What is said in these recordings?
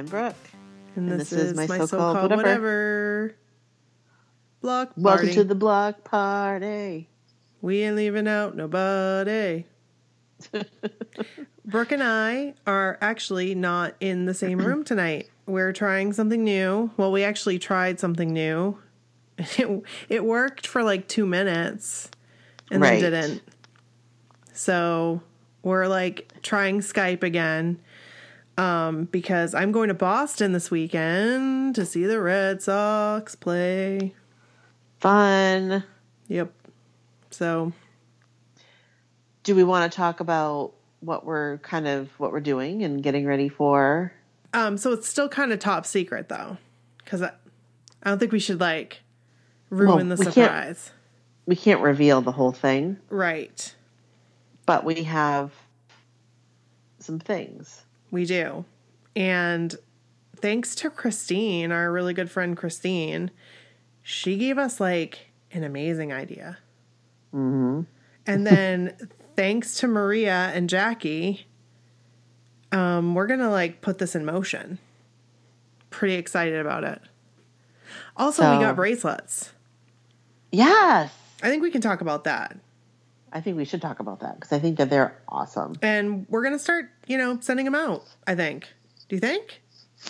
I'm Brooke. and, And this, this is, my so-called so-called whatever. whatever. Block party. Welcome to the block party. we ain't leaving out nobody. Brooke and I are actually not in the same room tonight. We're trying something new. Well, we actually tried something new. It, it worked for like two minutes and Right. then didn't. So we're like trying Skype again um, because I'm going to Boston this weekend to see the Red Sox play. Fun. Yep. So Do we want to talk about what we're kind of what we're doing and getting ready for? Um, so it's still kind of top secret though, because I, I don't think we should like ruin Well, the we can't- surprise. We can't reveal the whole thing, Right, but we have some things. We do, and thanks to Christine, our really good friend Christine, she gave us like an amazing idea, hmm and then thanks to Maria and Jackie, um, we're gonna like put this in motion. Pretty excited about it. Also, we got bracelets. Yes. I think we can talk about that. I think we should talk about that because I think that they're awesome. and we're gonna start, you know, sending them out. I think. Do you think?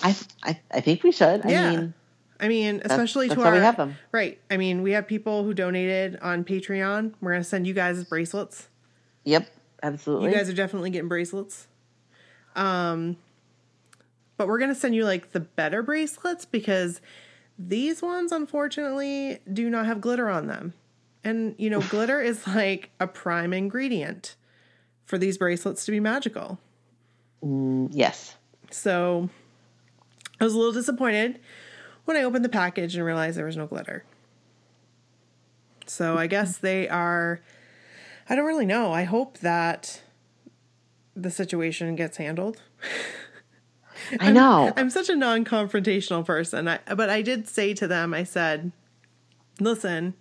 I I, I think we should. Yeah. I mean, I mean, especially that's to why our we have them. right. I mean, we have people who donated on Patreon. We're gonna send you guys bracelets. yep, absolutely. You guys are definitely getting bracelets. Um, but we're gonna send you like the better bracelets because these ones, unfortunately, do not have glitter on them. And you know, glitter is like a prime ingredient for these bracelets to be magical. Mm, yes. So I was a little disappointed when I opened the package and realized there was no glitter. So I guess they are, I don't really know. I hope that the situation gets handled. I know. I'm such a non confrontational person. I, but I did say to them, I said, listen,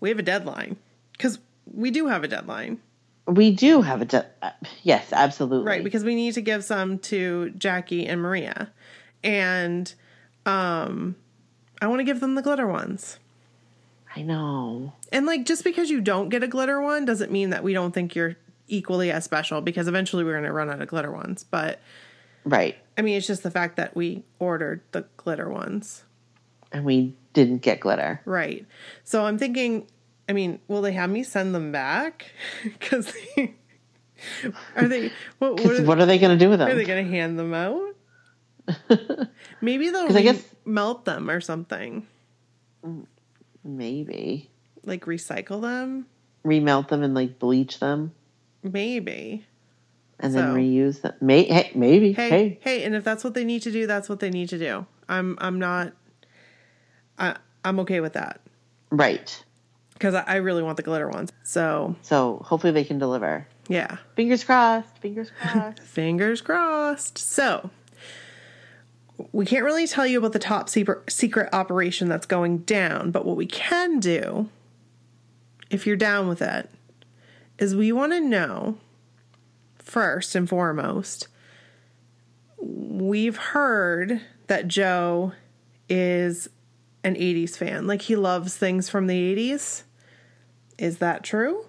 we have a deadline. Because we do have a deadline. We do have a de- uh, yes, absolutely. Right, because we need to give some to Jackie and Maria. And um I want to give them the glitter ones. I know. And like just because you don't get a glitter one doesn't mean that we don't think you're equally as special because eventually we're going to run out of glitter ones. But Right. I mean, it's just the fact that we ordered the glitter ones. And we didn't get glitter. Right. So I'm thinking, I mean, will they have me send them back? Cuz Are they what, what, are, what are they going to do with them? are they going to hand them out? Maybe they'll 'Cause I guess- melt them or something. Maybe Like recycle them? remelt them and like bleach them Maybe. and then So- reuse them. May- hey, maybe. Hey, Hey, hey, and if that's what they need to do, that's what they need to do. I'm I'm not I I'm okay with that right. Because I, I really want the glitter ones. So So hopefully they can deliver. yeah, Fingers crossed. Fingers crossed. fingers crossed. So we can't really tell you about the top secret secret operation that's going down, but what we can do, if you're down with it, is we want to know first and foremost. We've heard that Joe is an 80s fan. Like he loves things from the 80s. Is that true?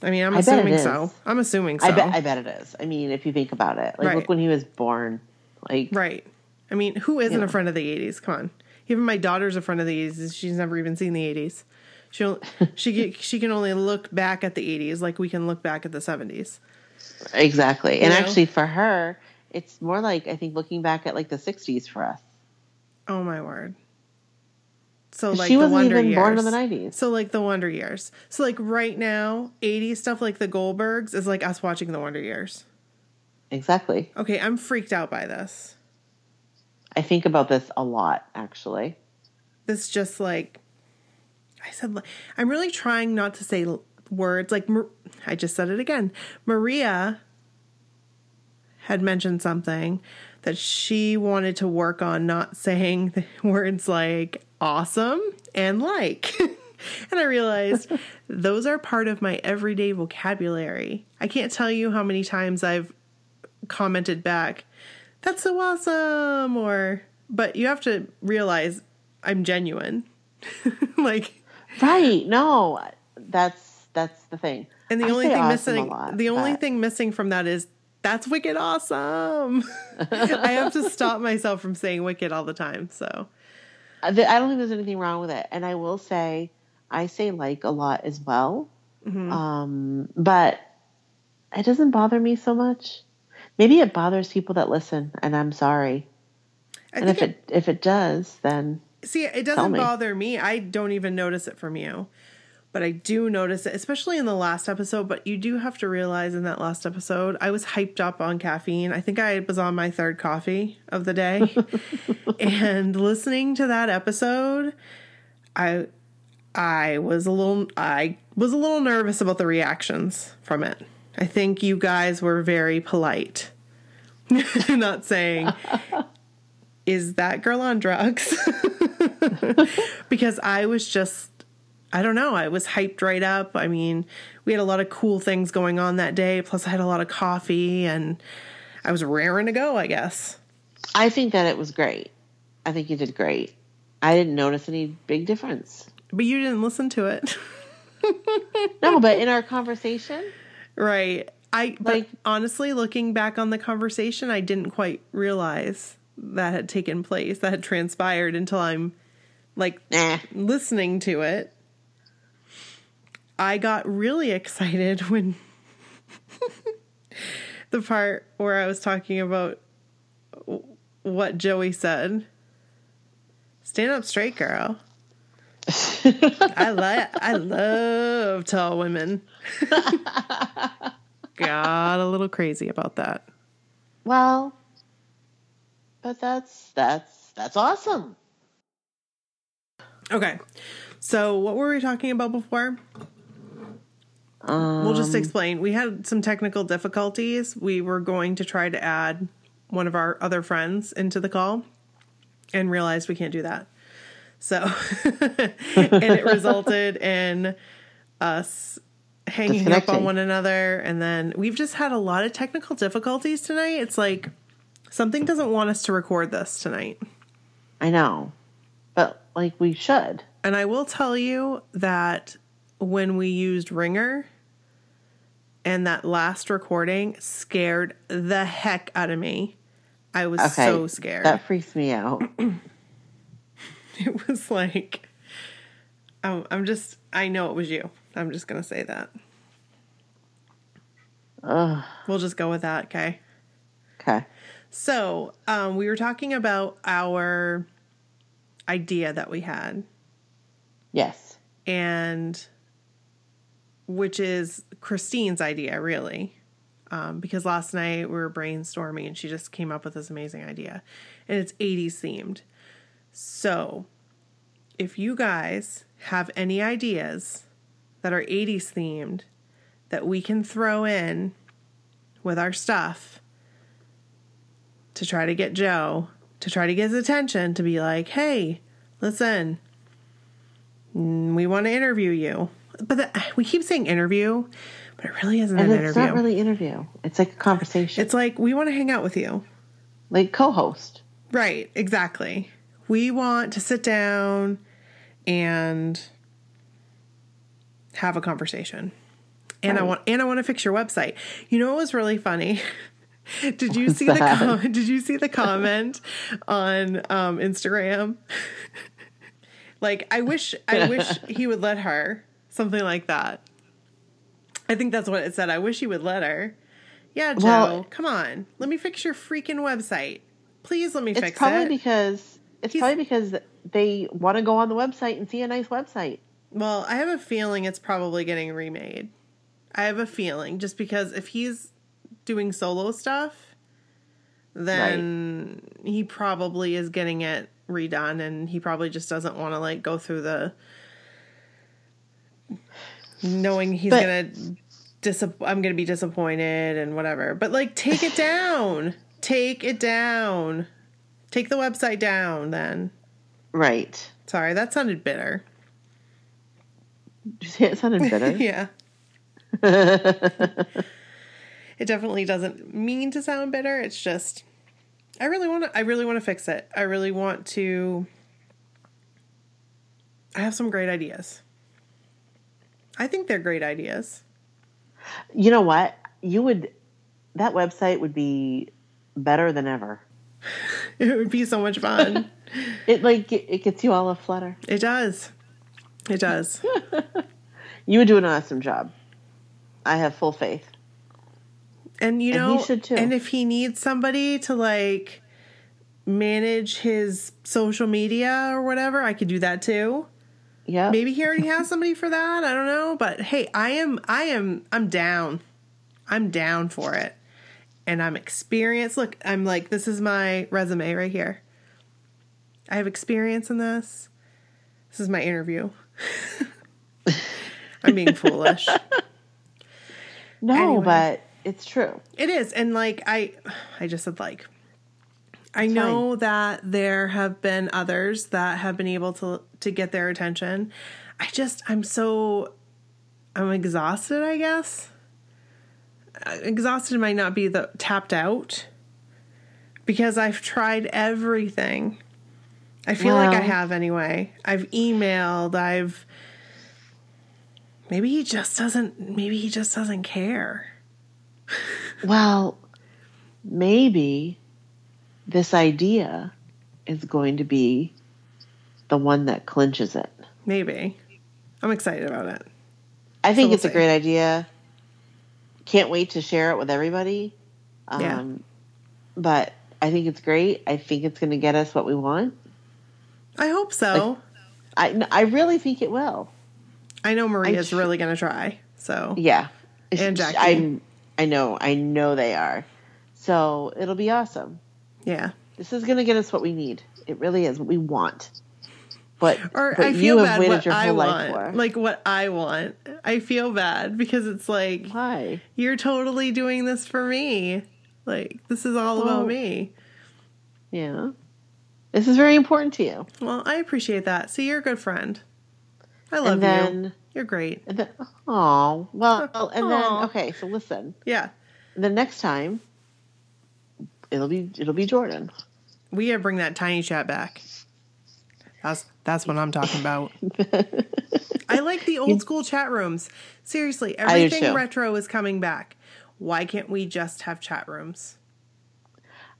I mean, I'm I assuming so. I'm assuming so. I bet. I bet it is. I mean, if you think about it, like Right. look when he was born. Like Right. I mean, who isn't a friend of the 80s? Come on. Even my daughter's a friend of the 80s. She's never even seen the 80s. She'll she she can only look back at the 80s like we can look back at the 70s. exactly. And know? actually, for her, it's more like I think looking back at like the '60s for us. Oh my word. So like she the wasn't Wonder even years. born in the '90s. So like the Wonder Years. So like right now, 80s stuff like the Goldbergs is like us watching the Wonder Years. Exactly. Okay, I'm freaked out by this. I think about this a lot, actually. This just like I said I'm really trying not to say words like I just said it again. Maria had mentioned something that she wanted to work on not saying the words like awesome and like. and I realized those are part of my everyday vocabulary. I can't tell you how many times I've commented back, "That's so awesome," or but you have to realize I'm genuine. like Right. No, that's that's the thing. and the I only thing awesome missing lot, the only but- thing missing from that is that's wicked awesome. I have to stop myself from saying wicked all the time. So Uh, I don't think there's anything wrong with it. And I will say, I say like a lot as well. mhm. Um, but it doesn't bother me so much. Maybe it bothers people that listen, and I'm sorry. I And if it if it does, then See, it doesn't me. bother me. I don't even notice it from you. But I do notice it, especially in the last episode. But you do have to realize in that last episode, I was hyped up on caffeine. I think I was on my third coffee of the day. and listening to that episode, I I was a little I was a little nervous about the reactions from it. I think you guys were very polite. Not saying is that girl on drugs? because I was just, I don't know, I was hyped right up. I mean, we had a lot of cool things going on that day. Plus, I had a lot of coffee and I was raring to go, I guess. I think that it was great. I think you did great. I didn't notice any big difference. But you didn't listen to it. No, but in our conversation, right. I, but Like- honestly, looking back on the conversation, I didn't quite realize that had taken place, that had transpired until I'm like nah. listening to it, I got really excited when the part where I was talking about what Joey said. Stand up straight, girl. I like I love tall women. got a little crazy about that. Well, but that's that's that's awesome. Okay. So what were we talking about before? Um, We'll just explain. We had some technical difficulties. We were going to try to add one of our other friends into the call and realized we can't do that. So, and it resulted in us hanging up on one another. And then we've just had a lot of technical difficulties tonight. It's like something doesn't want us to record this tonight. I know, but like we should. And I will tell you that when we used Ringr and that last recording scared the heck out of me. I was Okay, so scared. That freaks me out. it was like, I'm, I'm just, I know it was you. I'm just going to say that. Ugh. We'll just go with that, okay? Okay. So, um, we were talking about our idea that we had. Yes. and which is Christine's idea, really. Um, because last night we were brainstorming and she just came up with this amazing idea. And it's 80s themed. So, if you guys have any ideas that are 80s themed that we can throw in with our stuff to try to get Joe, to try to get his attention, to be like, hey, listen, we want to interview you. But the, we keep saying interview, but it really isn't And an it's interview. not really interview. It's like a conversation. it's like we want to hang out with you. like co-host. Right, exactly. We want to sit down and have a conversation. And I want and I want to fix your website. You know what was really funny? did you What's see the that? com- did you see the comment on um, Instagram? like I wish I wish he would let her something like that. I think that's what it said. I wish he would let her. Yeah, Joe, Well- come on. Let me fix your freaking website. Please let me fix it. It's probably it. because it's He's- probably because they want to go on the website and see a nice website. Well, I have a feeling it's probably getting remade. I have a feeling just because if he's doing solo stuff, then he probably is getting it redone and he probably just doesn't want to like go through the knowing he's But- dis- I'm to be disappointed and whatever. But like take it down. Take it down. Take the website down then. Right. Sorry, that sounded bitter. Did you say it sounded bitter? yeah. it definitely doesn't mean to sound bitter. It's just I really want to I really want to fix it. I really want to I have some great ideas. I think they're great ideas. You know what? You would that website would be better than ever. It would be so much fun. It like it, gets you all a flutter. it does. It does. You would do an awesome job. I have full faith. And you And know, too. and if he needs somebody to like manage his social media or whatever, I could do that too. Yeah. Maybe he already has somebody for that. I don't know, but hey, I am I am I'm down. I'm down for it. And I'm experienced. Look, I'm like this is my resume right here. I have experience in this. This is my interview. I'm being foolish. No, Anyway. but it's true. It is, and like I, I just said like, I know that there have been others that have been able to to get their attention. I just I'm so I'm exhausted. I guess Uh, exhausted might not be the tapped out because I've tried everything. I feel like I have anyway. I've emailed. I've maybe he just doesn't. Maybe he just doesn't care. Well, maybe this idea is going to be the one that clinches it. Maybe. I'm excited about it. I think we'll it's a see. great idea. Can't wait to share it with everybody. Um, Yeah. But I think it's great. I think it's going to get us what we want. I hope so. I, I really think it will. I know Maria's sh- really going to try. So, Yeah. And Jackie. I'm, I know. I know they are. So it'll be awesome. Yeah. This is going to get us what we need. It really is what we want. But, Or but I feel bad what I want. Like what I want. I feel bad because it's like Why? you're totally doing this for me. Like this is all Oh. about me. Yeah. This is very important to you. Well, I appreciate that. See, you're a good friend. I love then, you. You're great. and then, oh, well, and then, okay, so listen. Yeah. The next time, it'll be it'll be Jordan. We gotta bring that tiny chat back. That's that's what I'm talking about. I like the old school chat rooms. Seriously, everything retro is coming back. Why can't we just have chat rooms?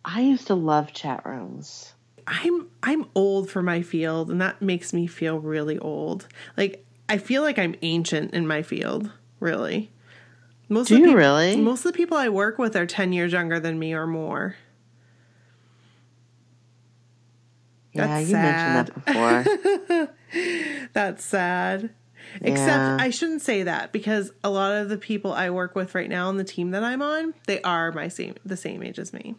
I used to love chat rooms. I'm I'm old for my field and that makes me feel really old. Like I feel like I'm ancient in my field, really. Most Do of the you peop- really? Most of the people I work with are 10 years younger than me or more. Yeah, That's you mentioned that before. That's sad. Except I shouldn't say that because a lot of the people I work with right now on the team that I'm on, they are my same the same age as me.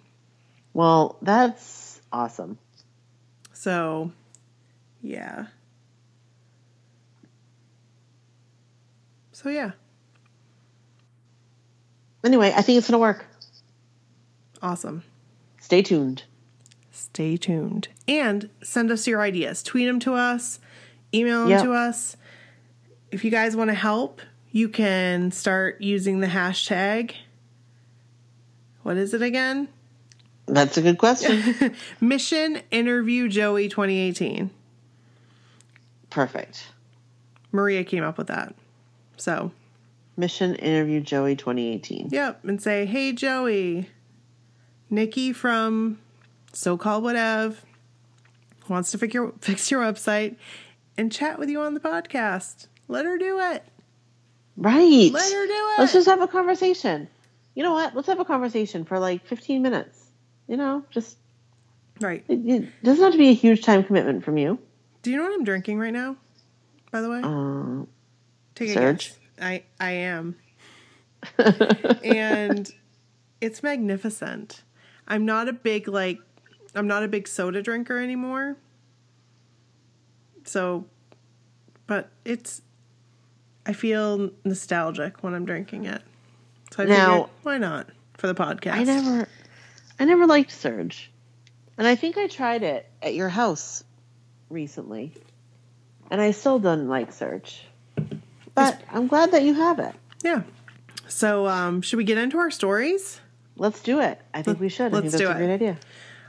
well, that's awesome. So, yeah. So yeah, Anyway, I think it's gonna work. awesome. Stay tuned. Stay tuned and send us your ideas. Tweet them to us, email them Yep. to us. If you guys want to help, you can start using the hashtag. What is it again? That's a good question. Mission Interview Joey 2018. Perfect. Maria came up with that. So, Mission interview Joey 2018. yep, and say, "Hey Joey, Nikki from So Called Whatever wants to fix your fix your website and chat with you on the podcast. Let her do it. Right. Let her do it. Let's just have a conversation. You know what? Let's have a conversation for like 15 minutes. You know, just Right. it, it doesn't have to be a huge time commitment from you. Do you know what I'm drinking right now? By the way, Um, take a guess. I I am, and it's magnificent. I'm not a big like, I'm not a big soda drinker anymore. So, but it's, I feel nostalgic when I'm drinking it. So I Now- figured, why not for the podcast? I never, I never liked Surge, and I think I tried it at your house recently, and I still don't like Surge. But I'm glad that you have it. Yeah. So, um, should we get into our stories? Let's do it. I think we should. I let's think that's do a it. great idea.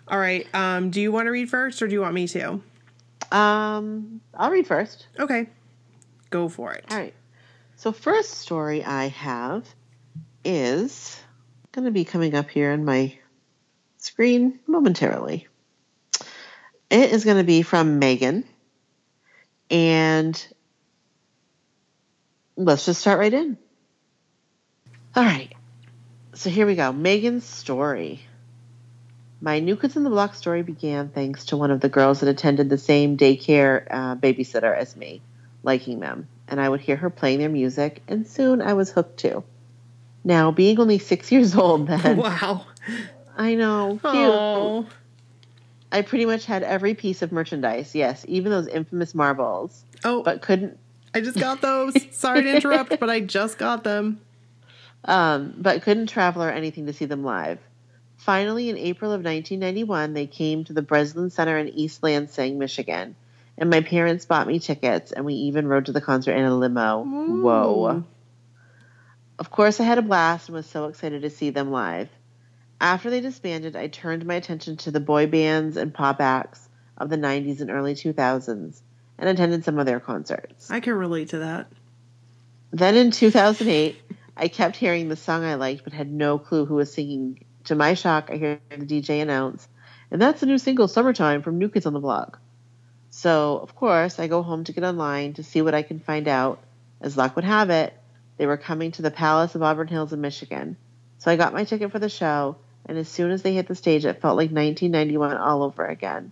All right. Um, do you want to read first or do you want me to? Um, I'll read first. Okay. Go for it. All right. So, first story I have is going to be coming up here on my screen momentarily. It is going to be from Megan. And let's just start right in. All right. So, here we go. Megan's story. My New Kids in the Block story began thanks to one of the girls that attended the same daycare uh, babysitter as me, liking them, and I would hear her playing their music, and soon I was hooked too. Now, being only six years old then, Wow. I know. I pretty much had every piece of merchandise, yes, even those infamous marbles, Oh, but couldn't I just got those. Sorry to interrupt, but I just got them. um, but couldn't travel or anything to see them live. Finally, in April of 1991, they came to the Breslin Center in East Lansing, Michigan, and my parents bought me tickets, and we even rode to the concert in a limo. Mm. Whoa. Of course, I had a blast and was so excited to see them live. After they disbanded, I turned my attention to the boy bands and pop acts of the 90s and early 2000s and attended some of their concerts. I can relate to that. Then in 2008, I kept hearing the song I liked but had no clue who was singing. To my shock, I hear the DJ announce, and that's the new single Summertime from New Kids on the Block. So, of course, I go home to get online to see what I can find out. As luck would have it, they were coming to the Palace of Auburn Hills in Michigan. So I got my ticket for the show, and as soon as they hit the stage, it felt like 1991 all over again.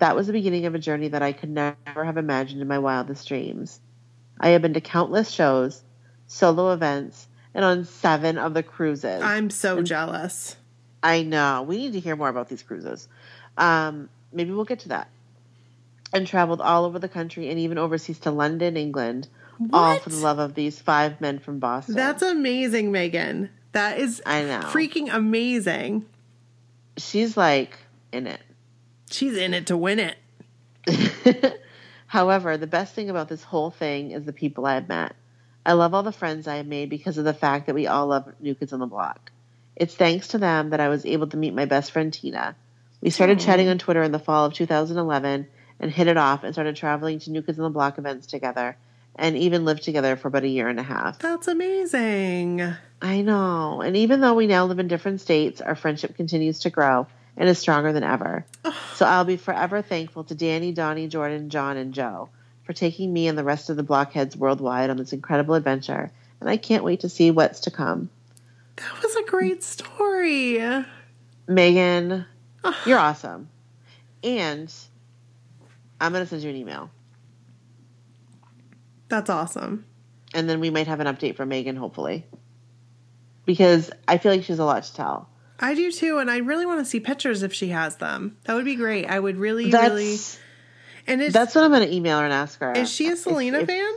That was the beginning of a journey that I could never have imagined in my wildest dreams. I have been to countless shows, solo events, and on seven of the cruises. I'm so jealous. I know. We need to hear more about these cruises. Um, maybe we'll get to that. And traveled all over the country and even overseas to London, England, all for the love of these five men from Boston. That's amazing, Megan. That is I know. freaking amazing. She's like in it. She's in it to win it. However, the best thing about this whole thing is the people I have met. I love all the friends I have made because of the fact that we all love New Kids on the Block. It's thanks to them that I was able to meet my best friend Tina. We started chatting on Twitter in the fall of 2011 and hit it off and started traveling to New Kids on the Block events together and even lived together for about a year and a half. That's amazing. I know. And even though we now live in different states, our friendship continues to grow and is stronger than ever. so I'll be forever thankful to Danny, Donnie, Jordan, John, and Joe for taking me and the rest of the blockheads worldwide on this incredible adventure. And I can't wait to see what's to come. That was a great story. Megan, you're awesome. And I'm going to send you an email. That's awesome. And then we might have an update from Megan, hopefully. Because I feel like she has a lot to tell. I do too, and I really want to see pictures if she has them. That would be great. I would really, really. That's, And is, that's what I'm going to email her and ask her. is she a Selena if- fan?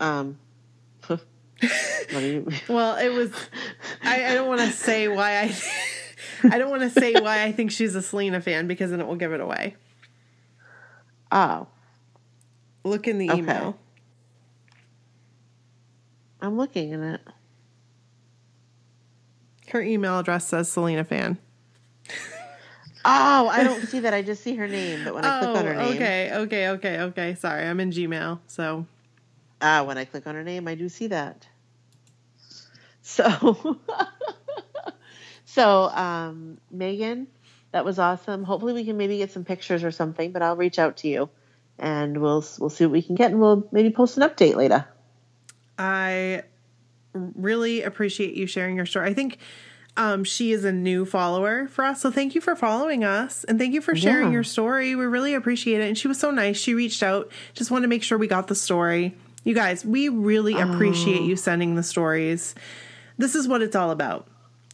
Um, you? Well, it was. I, I don't want to say why I. I don't want to say why I think she's a Selena fan because then it will give it away. Oh, Look in the Okay. email. I'm looking in it. Her email address says Selena fan. Oh, I don't see that. I just see her name. But when I click on her name, Oh, okay, okay, okay, okay. Sorry, I'm in Gmail, so ah, when I click on her name, I do see that. So, so um, Megan, that was awesome. Hopefully, we can maybe get some pictures or something. But I'll reach out to you, and we'll we'll see what we can get, and we'll maybe post an update later. I really appreciate you sharing your story. I think um, she is a new follower for us, so thank you for following us and thank you for sharing Yeah. your story. We really appreciate it. And she was so nice. She reached out, just wanted to make sure we got the story. You guys, we really Oh. appreciate you sending the stories. This is what it's all about,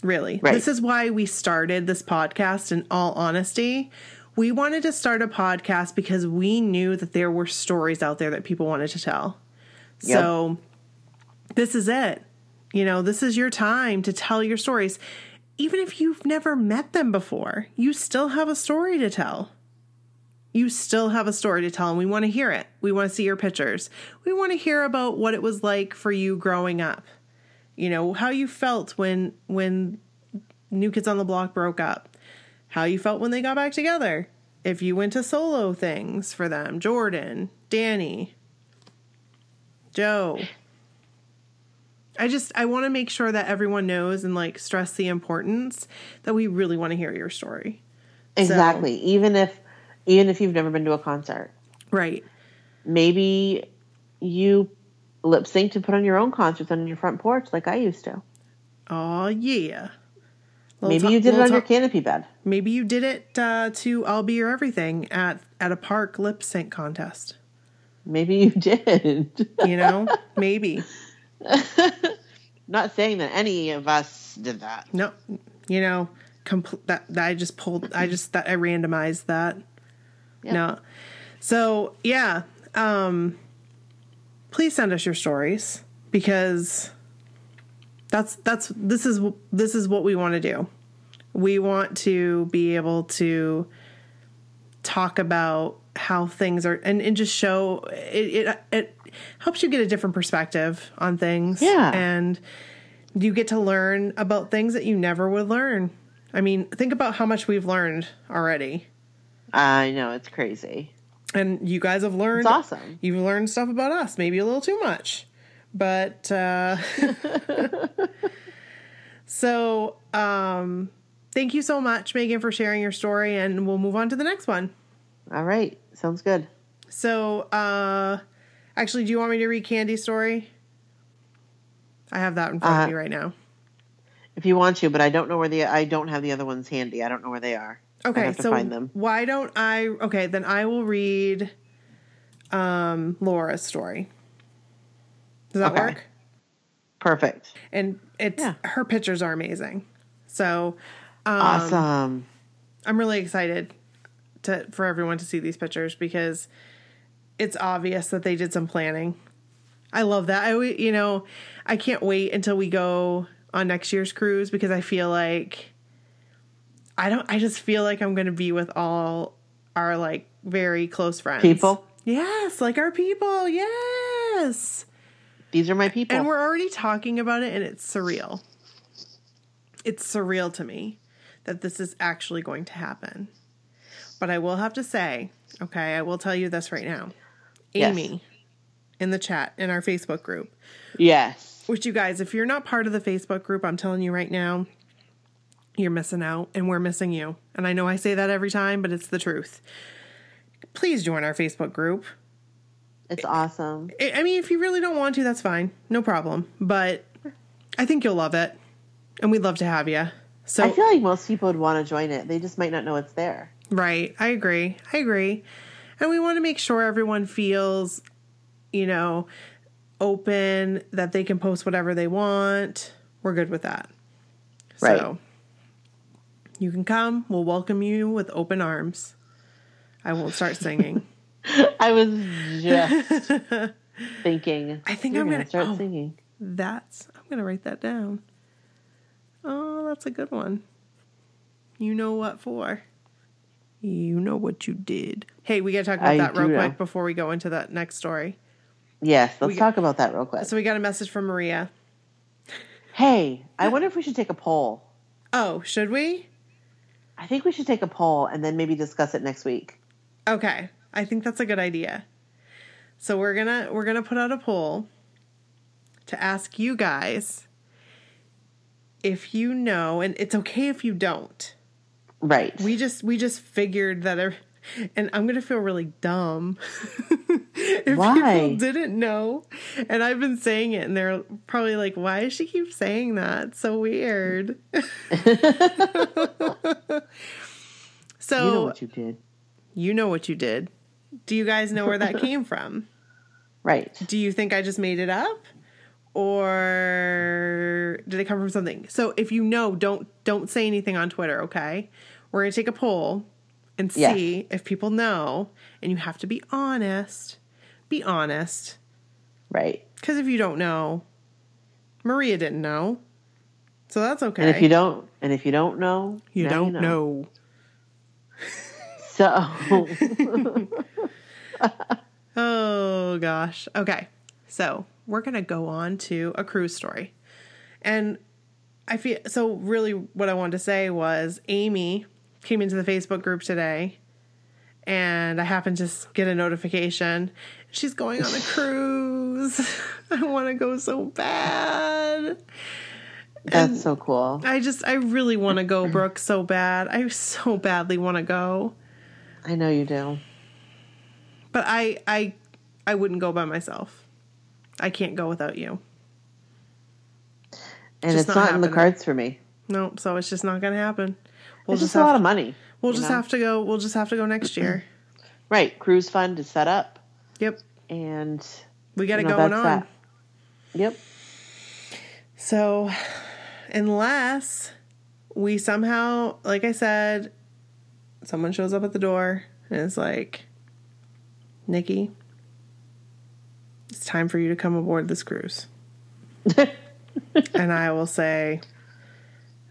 really. Right. This is why we started this podcast, in all honesty. We wanted to start a podcast because we knew that there were stories out there that people wanted to tell. Yep. So this is it. You know, this is your time to tell your stories. Even if you've never met them before, you still have a story to tell. you still have a story to tell and we want to hear it. We want to see your pictures. We want to hear about what it was like for you growing up. You know, how you felt when when New Kids on the Block broke up. How you felt when they got back together. If you went to solo things for them, Jordan, Danny, Joe. I just I want to make sure that everyone knows and like stress the importance that we really want to hear your story. Exactly. Even if even if you've never been to a concert. Right. Maybe you lip sync to put on your own concerts on your front porch like I used to. Oh yeah. Little Maybe you did it on your canopy bed. Maybe you did it uh, to "I'll Be Your Everything" at at a park lip sync contest. Maybe you did. You know, maybe. Not saying that any of us did that. No, you know, compl- that, that I just pulled. I just that I randomized that. Yep. No, so yeah. Um, please send us your stories because that's that's this is this is what we want to do. We want to be able to talk about how things are and, and just show it, it it helps you get a different perspective on things Yeah. and you get to learn about things that you never would learn i mean think about how much we've learned already I know it's crazy. and you guys have learned It's awesome. you've learned stuff about us maybe a little too much but uh so um thank you so much megan for sharing your story and we'll move on to the next one All right, sounds good. So, uh, actually, do you want me to read Candy's story? I have that in front Uh, of me right now. If you want to, but I don't know where the I don't have the other ones handy. I don't know where they are. Okay, so find them. why don't I? Okay, then I will read um, Laura's story. Does that Okay. work? Perfect. And it's Yeah. her pictures are amazing. So um, awesome. I'm really excited to for everyone to see these pictures because it's obvious that they did some planning. I love that. I you know, I can't wait until we go on next year's cruise because I feel like I don't I just feel like I'm going to be with all our like very close friends. People? Yes, like our people. Yes. These are my people. And we're already talking about it, and it's surreal. It's surreal to me that this is actually going to happen. But I will have to say, okay, I will tell you this right now. Yes. Amy in the chat in our Facebook group, yes. which you guys, if you're not part of the Facebook group, I'm telling you right now, you're missing out, and we're missing you. And I know I say that every time, but it's the truth. Please join our Facebook group. It's awesome. I I mean, if you really don't want to, that's fine. No problem. But I think you'll love it. And we'd love to have you. So, I feel like most people would want to join it. They just might not know it's there. right. I agree. I agree. And we want to make sure everyone feels, you know, open, that they can post whatever they want. We're good with that. Right. So, you can come. We'll welcome you with open arms. I won't start singing. I was just thinking. I think you're I'm gonna gonna- start oh. singing. That's I'm gonna write that down. Oh, that's a good one. You know what for? You know what you did. Hey, we gotta talk about I that real know. quick before we go into that next story. Yes, let's We- talk about that real quick. So we got a message from Maria. hey, I wonder if we should take a poll. Oh, should we? I think we should take a poll and then maybe discuss it next week. Okay. I think that's a good idea. So we're gonna we're gonna put out a poll to ask you guys if you know, and it's okay if you don't. Right. we just we just figured that ev- and i'm gonna feel really dumb if Why? people didn't know and i've been saying it and they're probably like why does she keep saying that it's so weird so you know what you did. you know what you did do you guys know where that came from Right. do you think I just made it up? Or did it come from something? So if you know, don't don't say anything on Twitter, okay? We're gonna take a poll and see if people know, and you have to be honest. Be honest. Right. Because if you don't know, Maria didn't know. So that's okay. And if you don't and if you don't know, you don't know. So, Oh gosh. Okay. So we're gonna go on to a cruise story. And I feel so really what I wanted to say was Amy came into the Facebook group today and I happened to get a notification. She's going on a cruise. I want to go so bad. that's so cool. I just, I really want to go, Brooke, so bad. I so badly want to go. I know you do. But I, I, I wouldn't go by myself. I can't go without you. And Just it's not not in the cards for me. Nope. So it's just not going to happen. We'll It's just just a lot have, of money. we'll just know? have to go. We'll just have to go next year. Right. Cruise fund is set up. Yep. And We got you it know, going on. that. Yep. So, unless we somehow, like I said, someone shows up at the door and is like, Nikki, it's time for you to come aboard this cruise. and I will say,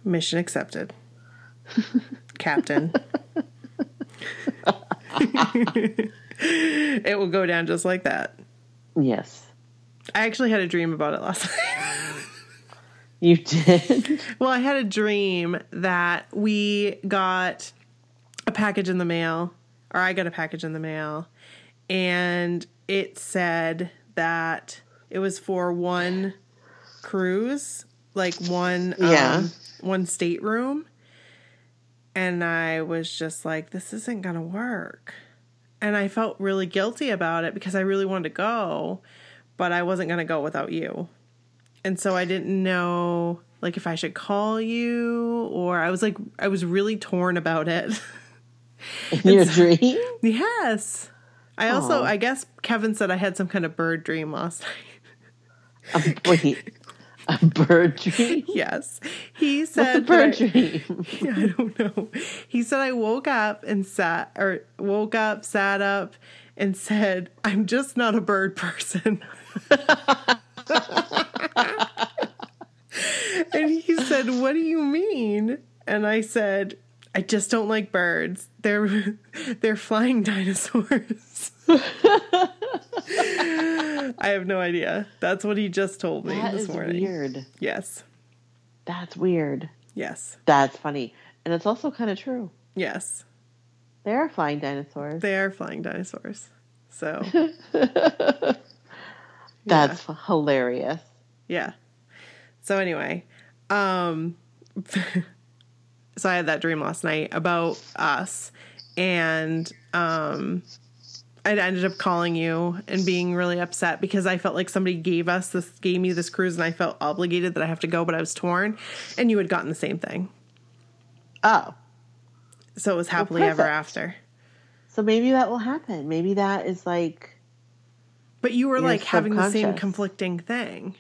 mission accepted. Captain. it will go down just like that. yes. I actually had a dream about it last night. You did. Well, I had a dream that we got a package in the mail, or I got a package in the mail, and it said that it was for one cruise, like one Yeah. um, one stateroom, and I was just like, "This isn't gonna work," and I felt really guilty about it because I really wanted to go, but I wasn't gonna go without you and so I didn't know like if I should call you or I was like I was really torn about it. In your dream? yes. I also I guess Kevin said I had some kind of bird dream last night. A, wait. A bird dream? yes. He said What's a bird that I- dream? I don't know. He said I woke up and sat or woke up, sat up and said, "I'm just not a bird person." and he said, "What do you mean?" And I said, "I just don't like birds. They're they're flying dinosaurs." I have no idea. That's what he just told me That this is morning. weird. Yes. That's weird. Yes. That's funny. And it's also kind of true. Yes. They are flying dinosaurs. They are flying dinosaurs. So, That's hilarious. yeah. So anyway, um so I had that dream last night about us and um I ended up calling you and being really upset because I felt like somebody gave us this gave me this cruise and I felt obligated that I have to go but I was torn and you had gotten the same thing. Oh. So it was happily ever after. So maybe that will happen. Maybe that is like But you were like having the same conflicting thing.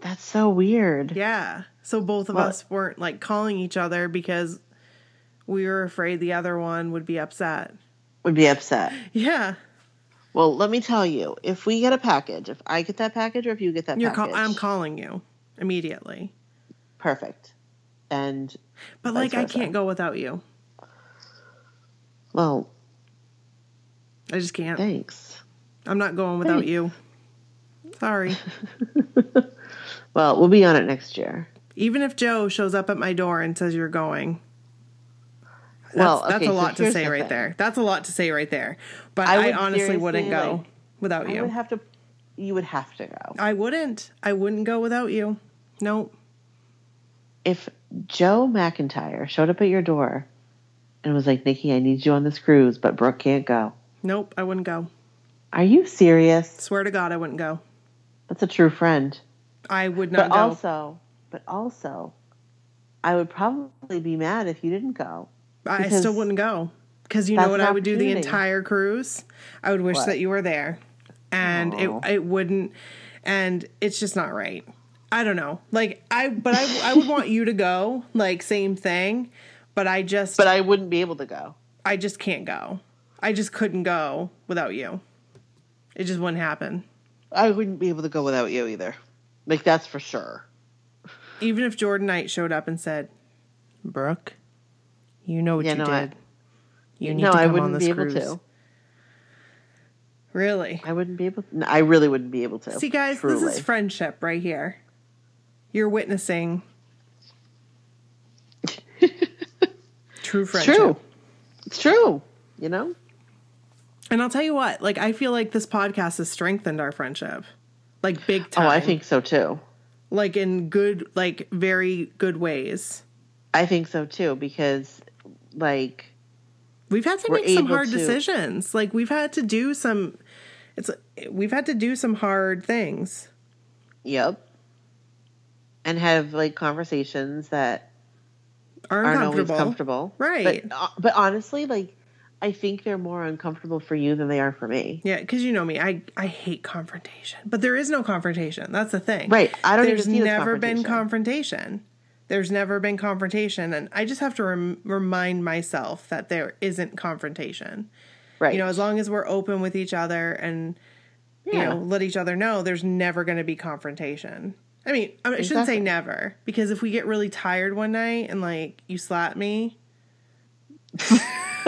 That's so weird. Yeah. So both of Well- us weren't like calling each other because we were afraid the other one would be upset. Would be upset. Yeah. Well, let me tell you, if we get a package, if I get that package or if you get that You're package, call- I'm calling you immediately. perfect. And But like I can't go without you. well, I just can't. thanks. I'm not going without Thanks. you. Sorry. Well, we'll be on it next year. Even if Joe shows up at my door and says you're going. That's, Well, that's okay, a so lot to say the right thing. there. That's a lot to say right there. But I I, honestly wouldn't go like, without I you. would have to. You would have to go. I wouldn't. I wouldn't go without you. Nope. If Joe McIntyre showed up at your door and was like, "Nikki, I need you on this cruise, but Brooke can't go," Nope. I wouldn't go. are you serious? Swear to God, I wouldn't go. That's a true friend. I would But not go. also, but also, I would probably be mad if you didn't go. I still wouldn't go because you know what I would do the entire cruise. I would wish What? that you were there, and Aw. it it wouldn't, and it's just not right. I don't know. Like I, but I I would want you to go. Like same thing, but I just But I wouldn't be able to go. I just can't go. I just couldn't go without you. It just wouldn't happen. I wouldn't be able to go without you either. Like that's for sure. Even if Jordan Knight showed up and said, "Brooke, You know what Yeah, you no, I- did. you need no, to I come wouldn't on this be able cruise. to. Really? I wouldn't be able. No, I really wouldn't be able to. See, guys, truly. this is friendship right here. You're witnessing true It's friendship. true. It's true. You know. And I'll tell you what, like I feel like this podcast has strengthened our friendship. Like big time. Oh, I think so too. like in good like very good ways. I think so too because, like, We've had to make some hard to- decisions. Like we've had to do some it's we've had to do some hard things. yep, and have like conversations that Are aren't always comfortable. Right. But, but honestly, like, I think they're more uncomfortable for you than they are for me. Yeah, because you know me, I I hate confrontation, but there is no confrontation. That's the thing. Right. I don't There's even see it as never been confrontation. confrontation. There's never been confrontation, and I just have to rem- remind myself that there isn't confrontation. Right. You know, as long as we're open with each other and you know let each other know, there's never going to be confrontation. I mean, I, mean, I shouldn't say never because if we get really tired one night and like you slap me.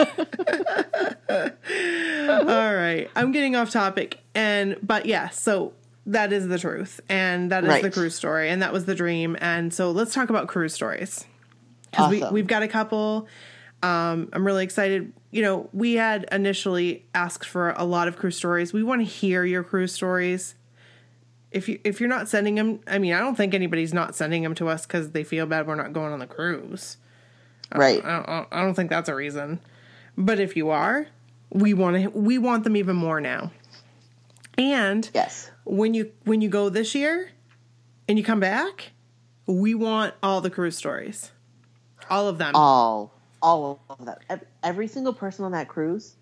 All right, I'm getting off topic, and but yeah, so that is the truth, and that is the cruise story, and that was the dream, and so let's talk about cruise stories because Awesome. we we've got a couple. Um, I'm really excited. You know, we had initially asked for a lot of cruise stories. We want to hear your cruise stories. If you if you're not sending them, I mean, I don't think anybody's not sending them to us because they feel bad we're not going on the cruise. right. I don't, I don't think that's a reason. But if you are, we want to we want them even more now. And yes. when you when you go this year and you come back, we want all the cruise stories. All of them. All. All of that. Every single person on that cruise,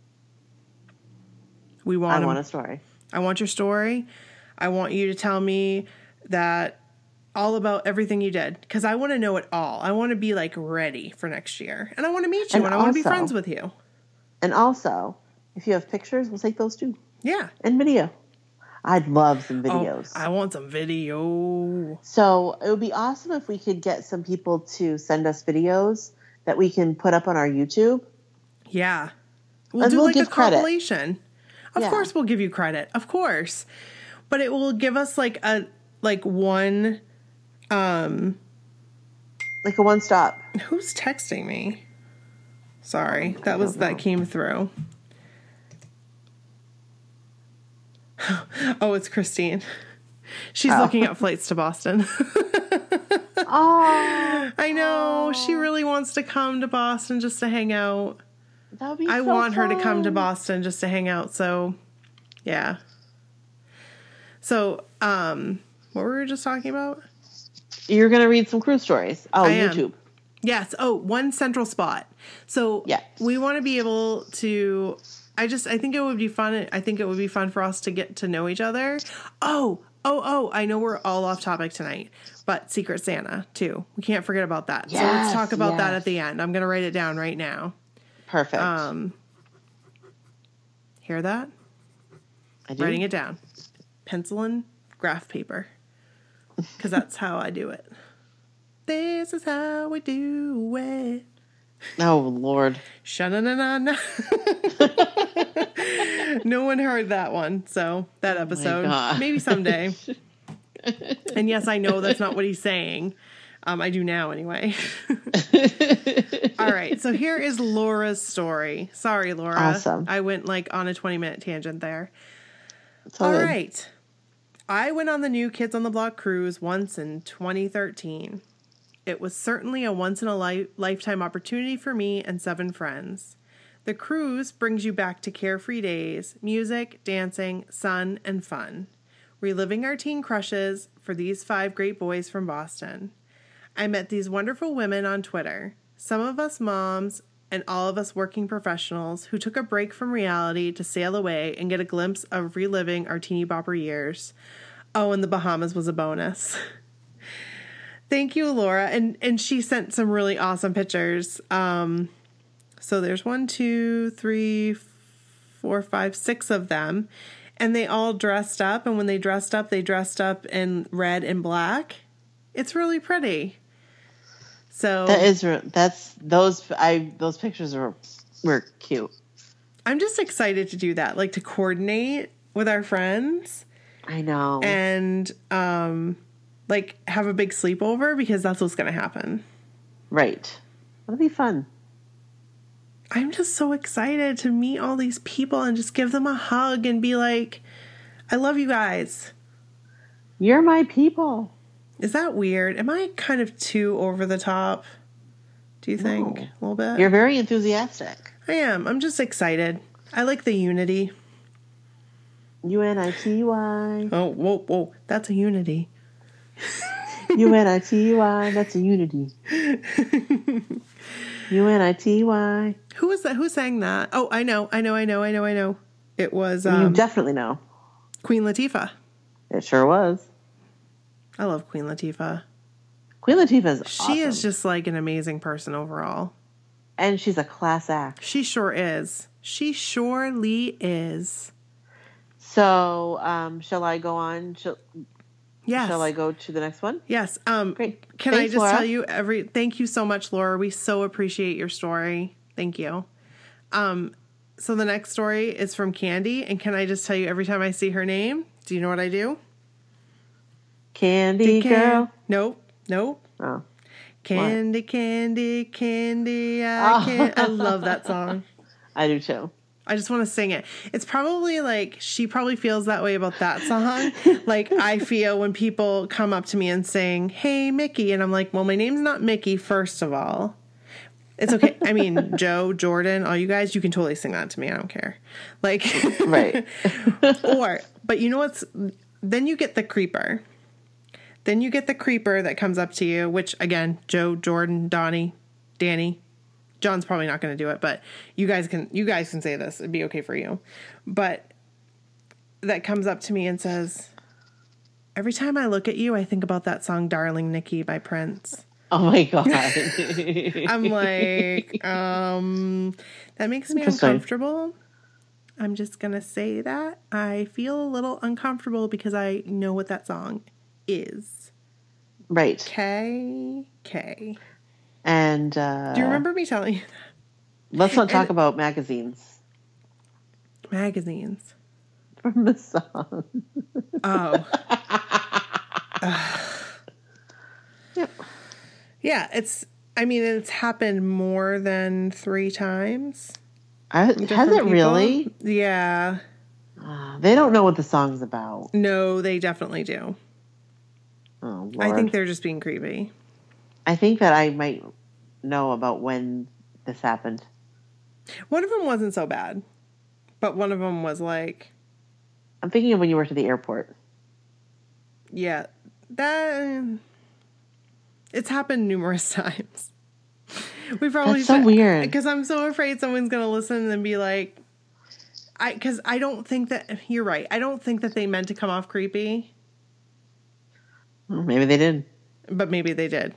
we want I want a story. I want your story. I want you to tell me that all about everything you did because I want to know it all. I want to be like ready for next year. And I want to meet you And and I want to be friends with you. And also, if you have pictures, we'll take those too. Yeah. And video. I'd love some Oh, videos. I want some video. So it would be awesome if we could get some people to send us videos that we can put up on our YouTube. Yeah. We'll And do we'll like a give credit. compilation. Of Yeah. course we'll give you credit. Of course. But it will give us like a like one um Like a one stop. who's texting me? Sorry. That was that came through. oh, it's Christine. She's Oh. looking at flights to Boston. Oh, I know. She really wants to come to Boston just to hang out. that would be I so want her to come to. Boston just to hang out. So, yeah. So, um, what were we just talking about? You're going to read some cruise stories. Oh, I am. Yes. Oh, one central spot. So, Yes. we want to be able to. I just, I think it would be fun. I think it would be fun for us to get to know each other. Oh, oh, oh, I know we're all off topic tonight, but Secret Santa, too. We can't forget about that. so, let's talk about that at the end. I'm going to write it down right now. Perfect. Um, hear that? I do. writing it down pencil and graph paper because that's how i do it this is how we do it Oh, Lord. Sha-na-na-na-na. no one heard that one so that episode God. maybe someday and yes i know that's not what he's saying um, i do now anyway all right so here is laura's story sorry laura Awesome. i went like on a 20 minute tangent there all right. I went on the new Kids on the Block cruise once in 2013. It was certainly a once in a li- lifetime opportunity for me and seven friends. The cruise brings you back to carefree days, music, dancing, sun, and fun. Reliving our teen crushes for these five great boys from Boston. I met these wonderful women on Twitter, some of us moms and all of us working professionals who took a break from reality to sail away and get a glimpse of reliving our teeny bopper years. Oh, and the Bahamas was a bonus. Thank you, Laura. And and she sent some really awesome pictures. Um so there's one, two, three, four, five, six of them. And they all dressed up, and when they dressed up, they dressed up in red and black. It's really pretty. So That is that's those I those pictures were were cute. I'm just excited to do that, like to coordinate with our friends I know. and um like have a big sleepover because that's what's going to happen. right. That'll be fun. I'm just so excited to meet all these people and just give them a hug and be like, I love you guys. You're my people. Is that weird? Am I kind of too over the top? Do you think? No. A little bit? You're very enthusiastic. I am. I'm just excited. I like the unity. U N I T Y. Oh, whoa, whoa. That's a unity. U N I T Y. That's a unity. U N I T Y. Who was that? Who sang that? Oh, I know. I know. I know. I know. I know. It was You um, definitely know. Queen Latifah. It sure was. I love Queen Latifah. Queen Latifah's She awesome. is just like an amazing person overall. and she's a class act. She sure is. She surely is. So, um, shall I go on? Shall, Yes. shall I go to the next one? Yes. Um Great. Can I just Laura. tell you every thank you so much, Laura. We so appreciate your story. Thank you. Um so the next story is from Candy, and can I just tell you every time I see her name, do you know what I do? Candy Can- girl. Nope. Nope. Oh, Candy, candy, candy. I Oh. can I love that song. I do too. I just want to sing it. It's probably like she probably feels that way about that song. like I feel when people come up to me and saying, "Hey Mickey," and I'm like, "Well, my name's not Mickey, first of all." It's okay. I mean, Joe, Jordan, all you guys, you can totally sing that to me. I don't care. Like, Right. or, but you know what's? Then you get the creeper. Then you get the creeper that comes up to you, which again, Joe, Jordan, Donnie, Danny, John's probably not going to do it, but you guys can. You guys can say this; it'd be okay for you. But that comes up to me and says, "Every time I look at you, I think about that song, "Darling Nikki" by Prince." Oh my god. I'm like, um, that makes me uncomfortable. I'm just gonna say that I feel a little uncomfortable because I know what that song is. right. K K. And uh, Do you remember me telling you Let's not talk and- about magazines magazines? from the song. Oh, Yep. yeah. It's. I mean, it's happened more than three times. I, has it people. really? Yeah. Uh, they don't know what the song's about. No, they definitely do. Oh, Lord. I think they're just being creepy. I think that I might know about when this happened. One of them wasn't so bad, but one of them was like, I'm thinking of when you were to the airport. yeah, that. It's happened numerous times. We probably That's so weird. because I'm so afraid someone's gonna listen and be like, I because I don't think that you're right. I don't think that they meant to come off creepy, Well, Maybe they did. but maybe they did.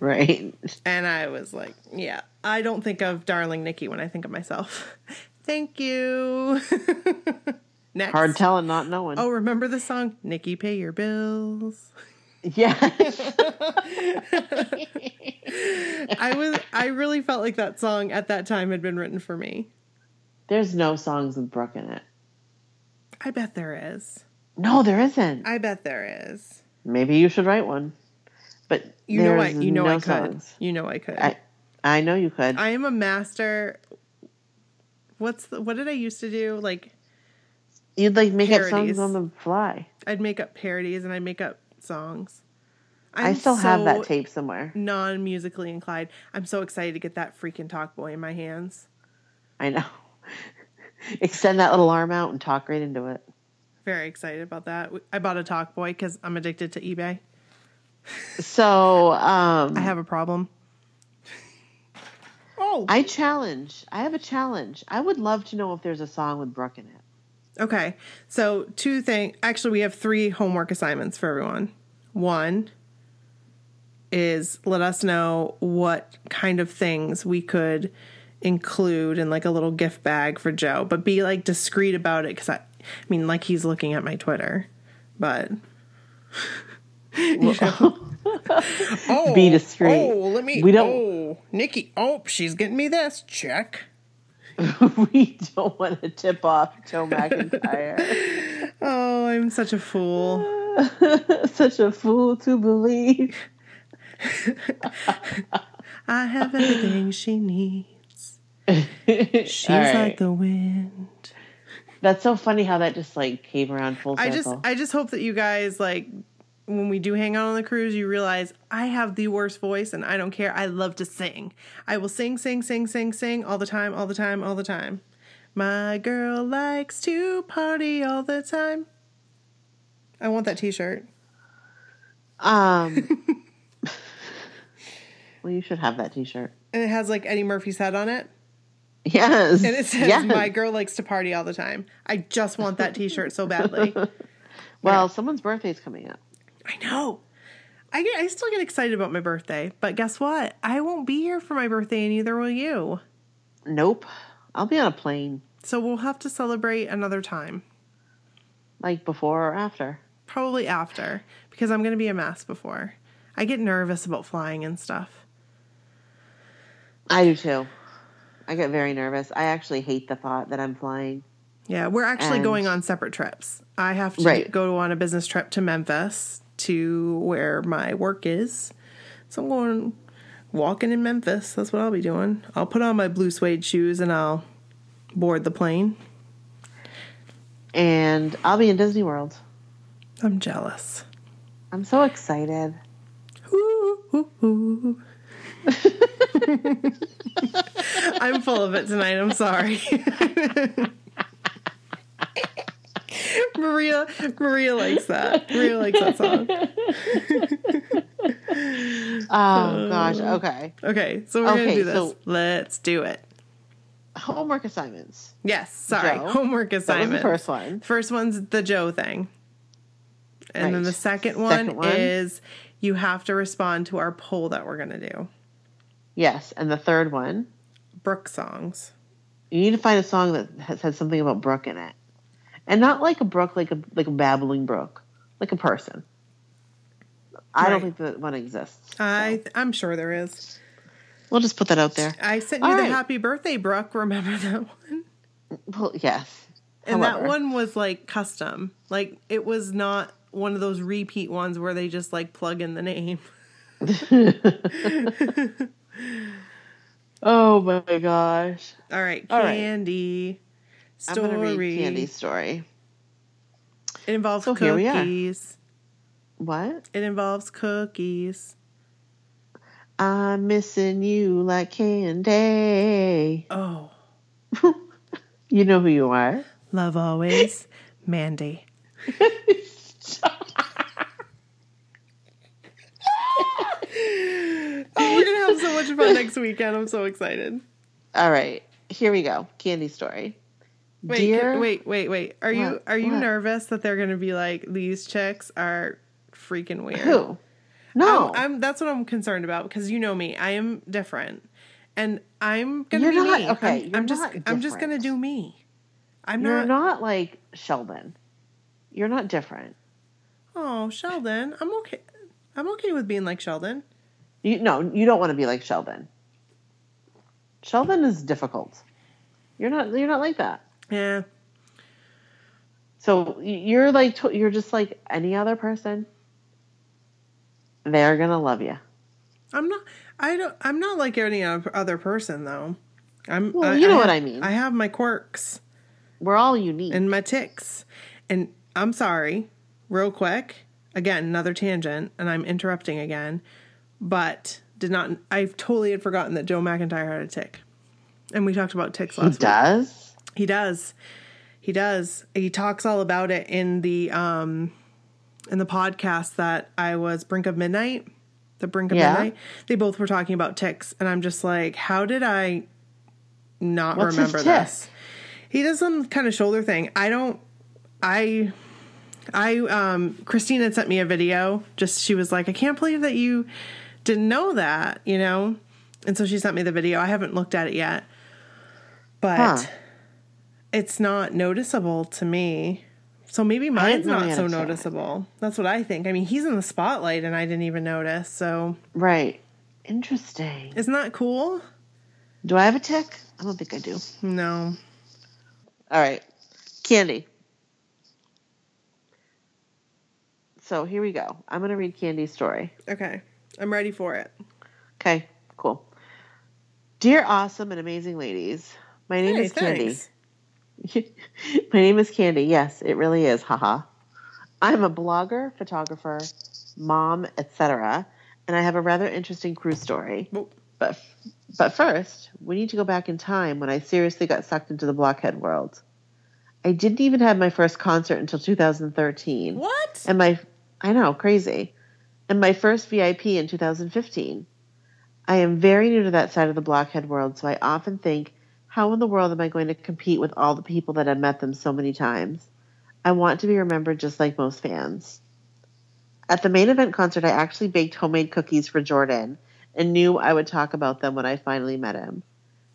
Right. And I was like, yeah, I don't think of darling Nikki when I think of myself. Thank you. Next. Hard telling, not knowing. Oh, remember the song Nikki Pay Your Bills? yeah. I was I really felt like that song at that time had been written for me. There's no songs with Brooke in it. I bet there is. No, there isn't. I bet there is. Maybe you should write one. But You know I there's you know no I could. songs. You know I could. I, I I know you could. I am a master What's the, what did I used to do? Like You'd like make up songs on the fly. I'd make up parodies and I'd make up songs. i I'm still have that tape somewhere. Non musically inclined. I'm so excited to get that freaking talk boy in my hands. I know. Extend that little arm out and talk right into it. Very excited about that. I bought a talk boy because I'm addicted to eBay. So um I have a problem. oh, I challenge. I have a challenge. I would love to know if there's a song with Brooke in it. okay. So two things. Actually, we have three homework assignments for everyone. One is let us know what kind of things we could include in like a little gift bag for Joe, but be like discreet about it because I, I mean, like he's looking at my Twitter, but Oh, Be discreet. Oh, let me. We don't- Oh, Nikki. Oh, she's getting me this check. we don't want to tip off Joe McIntyre. Oh, I'm such a fool. Such a fool to believe. I have everything she needs. She's right. like the wind. That's so funny how that just like came around full circle. I just I just hope that you guys like when we do hang out on the cruise, you realize I have the worst voice and I don't care. I love to sing. I will sing, sing, sing, sing, sing all the time, all the time, all the time. My girl likes to party all the time. I want that t-shirt. um. well, you should have that T-shirt. And it has like Eddie Murphy's head on it. Yes. And it says yes. my girl likes to party all the time. I just want that t-shirt so badly. Well, someone's birthday's coming up. I know. I get I still get excited about my birthday, but guess what? I won't be here for my birthday and neither will you. Nope. I'll be on a plane, So we'll have to celebrate another time. like before or after. Probably after, because I'm going to be a mess before. I get nervous about flying and stuff. I do too. I get very nervous. I actually hate the thought that I'm flying. Yeah, we're actually And- going on separate trips. I have to Right. go on a business trip to Memphis to where my work is. So I'm going walking in Memphis. That's what I'll be doing. I'll put on my blue suede shoes and I'll board the plane. And I'll be in Disney World. I'm jealous. I'm so excited. Ooh, ooh, ooh. I'm full of it tonight. I'm sorry. Maria Maria likes that. Maria likes that song. Oh gosh. Uh, okay. Okay, so we're gonna do this. so- Let's do it. Homework assignments. Yes, sorry. Joe. Homework assignment. first one. First one's the Joe thing. And then the second one, Second one? is you have to respond to our poll that we're gonna do. Yes, and the third one, Brooke songs. you need to find a song that has, has something about Brooke in it, and not like a brook, like a like a babbling brook, like a person. I Right. don't think that one exists. so I I'm sure there is. we'll just put that out there. I sent you All the right. happy birthday, Brooke. Remember that one? Well, yes, And that one was like custom. Like it was not one of those repeat ones where they just like plug in the name. Oh my gosh! All right, All right. Candy I'm gonna read Candy's story. It involves So here we are. cookies. What? It involves cookies. I'm missing you like candy. Oh, You know who you are. love always, Mandy. Oh, we're gonna have so much fun next weekend. I'm so excited. All right, here we go. Candy story. Wait, Dear, wait, wait, wait. Are you are you What? nervous that they're gonna be like these chicks are freaking weird? Who? No, I'm, I'm that's what I'm concerned about because you know me. I am different, and I'm gonna You're be not- me. okay, I'm, you're I'm just I'm just gonna do me. I'm you're not, not like Sheldon. You're not different. Oh, Sheldon, I'm okay. I'm okay with being like Sheldon. You no, you don't want to be like Sheldon. Sheldon is difficult. You're not. You're not like that. Yeah, So you're like you're just like any other person. They're gonna love you. I'm not. I don't. I'm not like any other person though. I'm. Well, you know what have- I mean. I have my quirks. We're all unique. and my ticks. And I'm sorry, real quick. Again, another tangent, and I'm interrupting again. But did not. I totally had forgotten that Joe McIntyre had a tick, and we talked about ticks he last week. does. He does. He does. He talks all about it in the um in the podcast that I was Brink of Midnight. The Brink of Yeah. Midnight. They both were talking about ticks, and I'm just like, how did I not What's remember this? He does some kind of shoulder thing. I don't. I. I um Christine had sent me a video. Just she was like, I can't believe that you didn't know that, you know. And so she sent me the video. I haven't looked at it yet, but Huh. It's not noticeable to me. So maybe mine's not so noticeable. That's what I think. I mean, he's in the spotlight and I didn't even notice. So Right. Interesting. isn't that cool? Do I have a tick? I don't think I do. No. All right. Candy. So here we go. I'm going to read Candy's story. Okay. I'm ready for it. Okay, cool. Dear awesome and amazing ladies, my name Hey, is Candy. thanks. My name is Candy. Yes, it really is. Haha. I'm a blogger, photographer, mom, etc., and I have a rather interesting crew story. But but first, we need to go back in time when I seriously got sucked into the blockhead world. I didn't even have my first concert until 2013. What? And my I know, crazy. And my first VIP in 2015. I am very new to that side of the blockhead world, so I often think, how in the world am I going to compete with all the people that have met them so many times? I want to be remembered just like most fans. At the main event concert, I actually baked homemade cookies for Jordan and knew I would talk about them when I finally met him.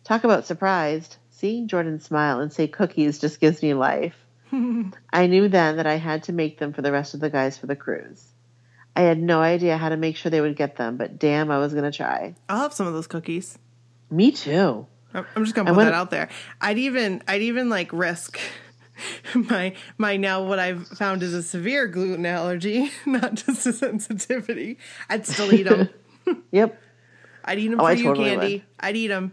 Talk about surprised. Seeing Jordan smile and say cookies just gives me life. I knew then that I had to make them for the rest of the guys for the cruise. I had no idea how to make sure they would get them, but damn, I was going to try. I'll have some of those cookies. Me too. I'm just gonna put that out there. I'd even I'd even like risk my my now what I've found is a severe gluten allergy, not just a sensitivity. I'd still eat them. Yep. I'd eat them Oh, for I you, totally Candy. would. I'd eat them.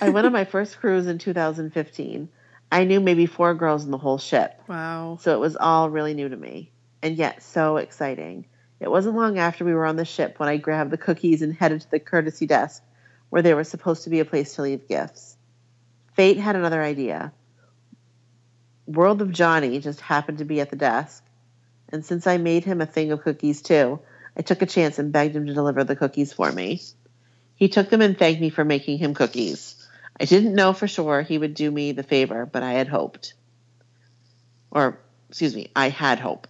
I went on my first cruise in 2015. I knew maybe four girls in the whole ship, Wow. so it was all really new to me, and yet so exciting. It wasn't long after we were on the ship when I grabbed the cookies and headed to the courtesy desk where there was supposed to be a place to leave gifts. Fate had another idea. World of Johnny just happened to be at the desk, and since I made him a thing of cookies too, I took a chance and begged him to deliver the cookies for me. He took them and thanked me for making him cookies. I didn't know for sure he would do me the favor, but I had hoped. Or, excuse me, I had hope.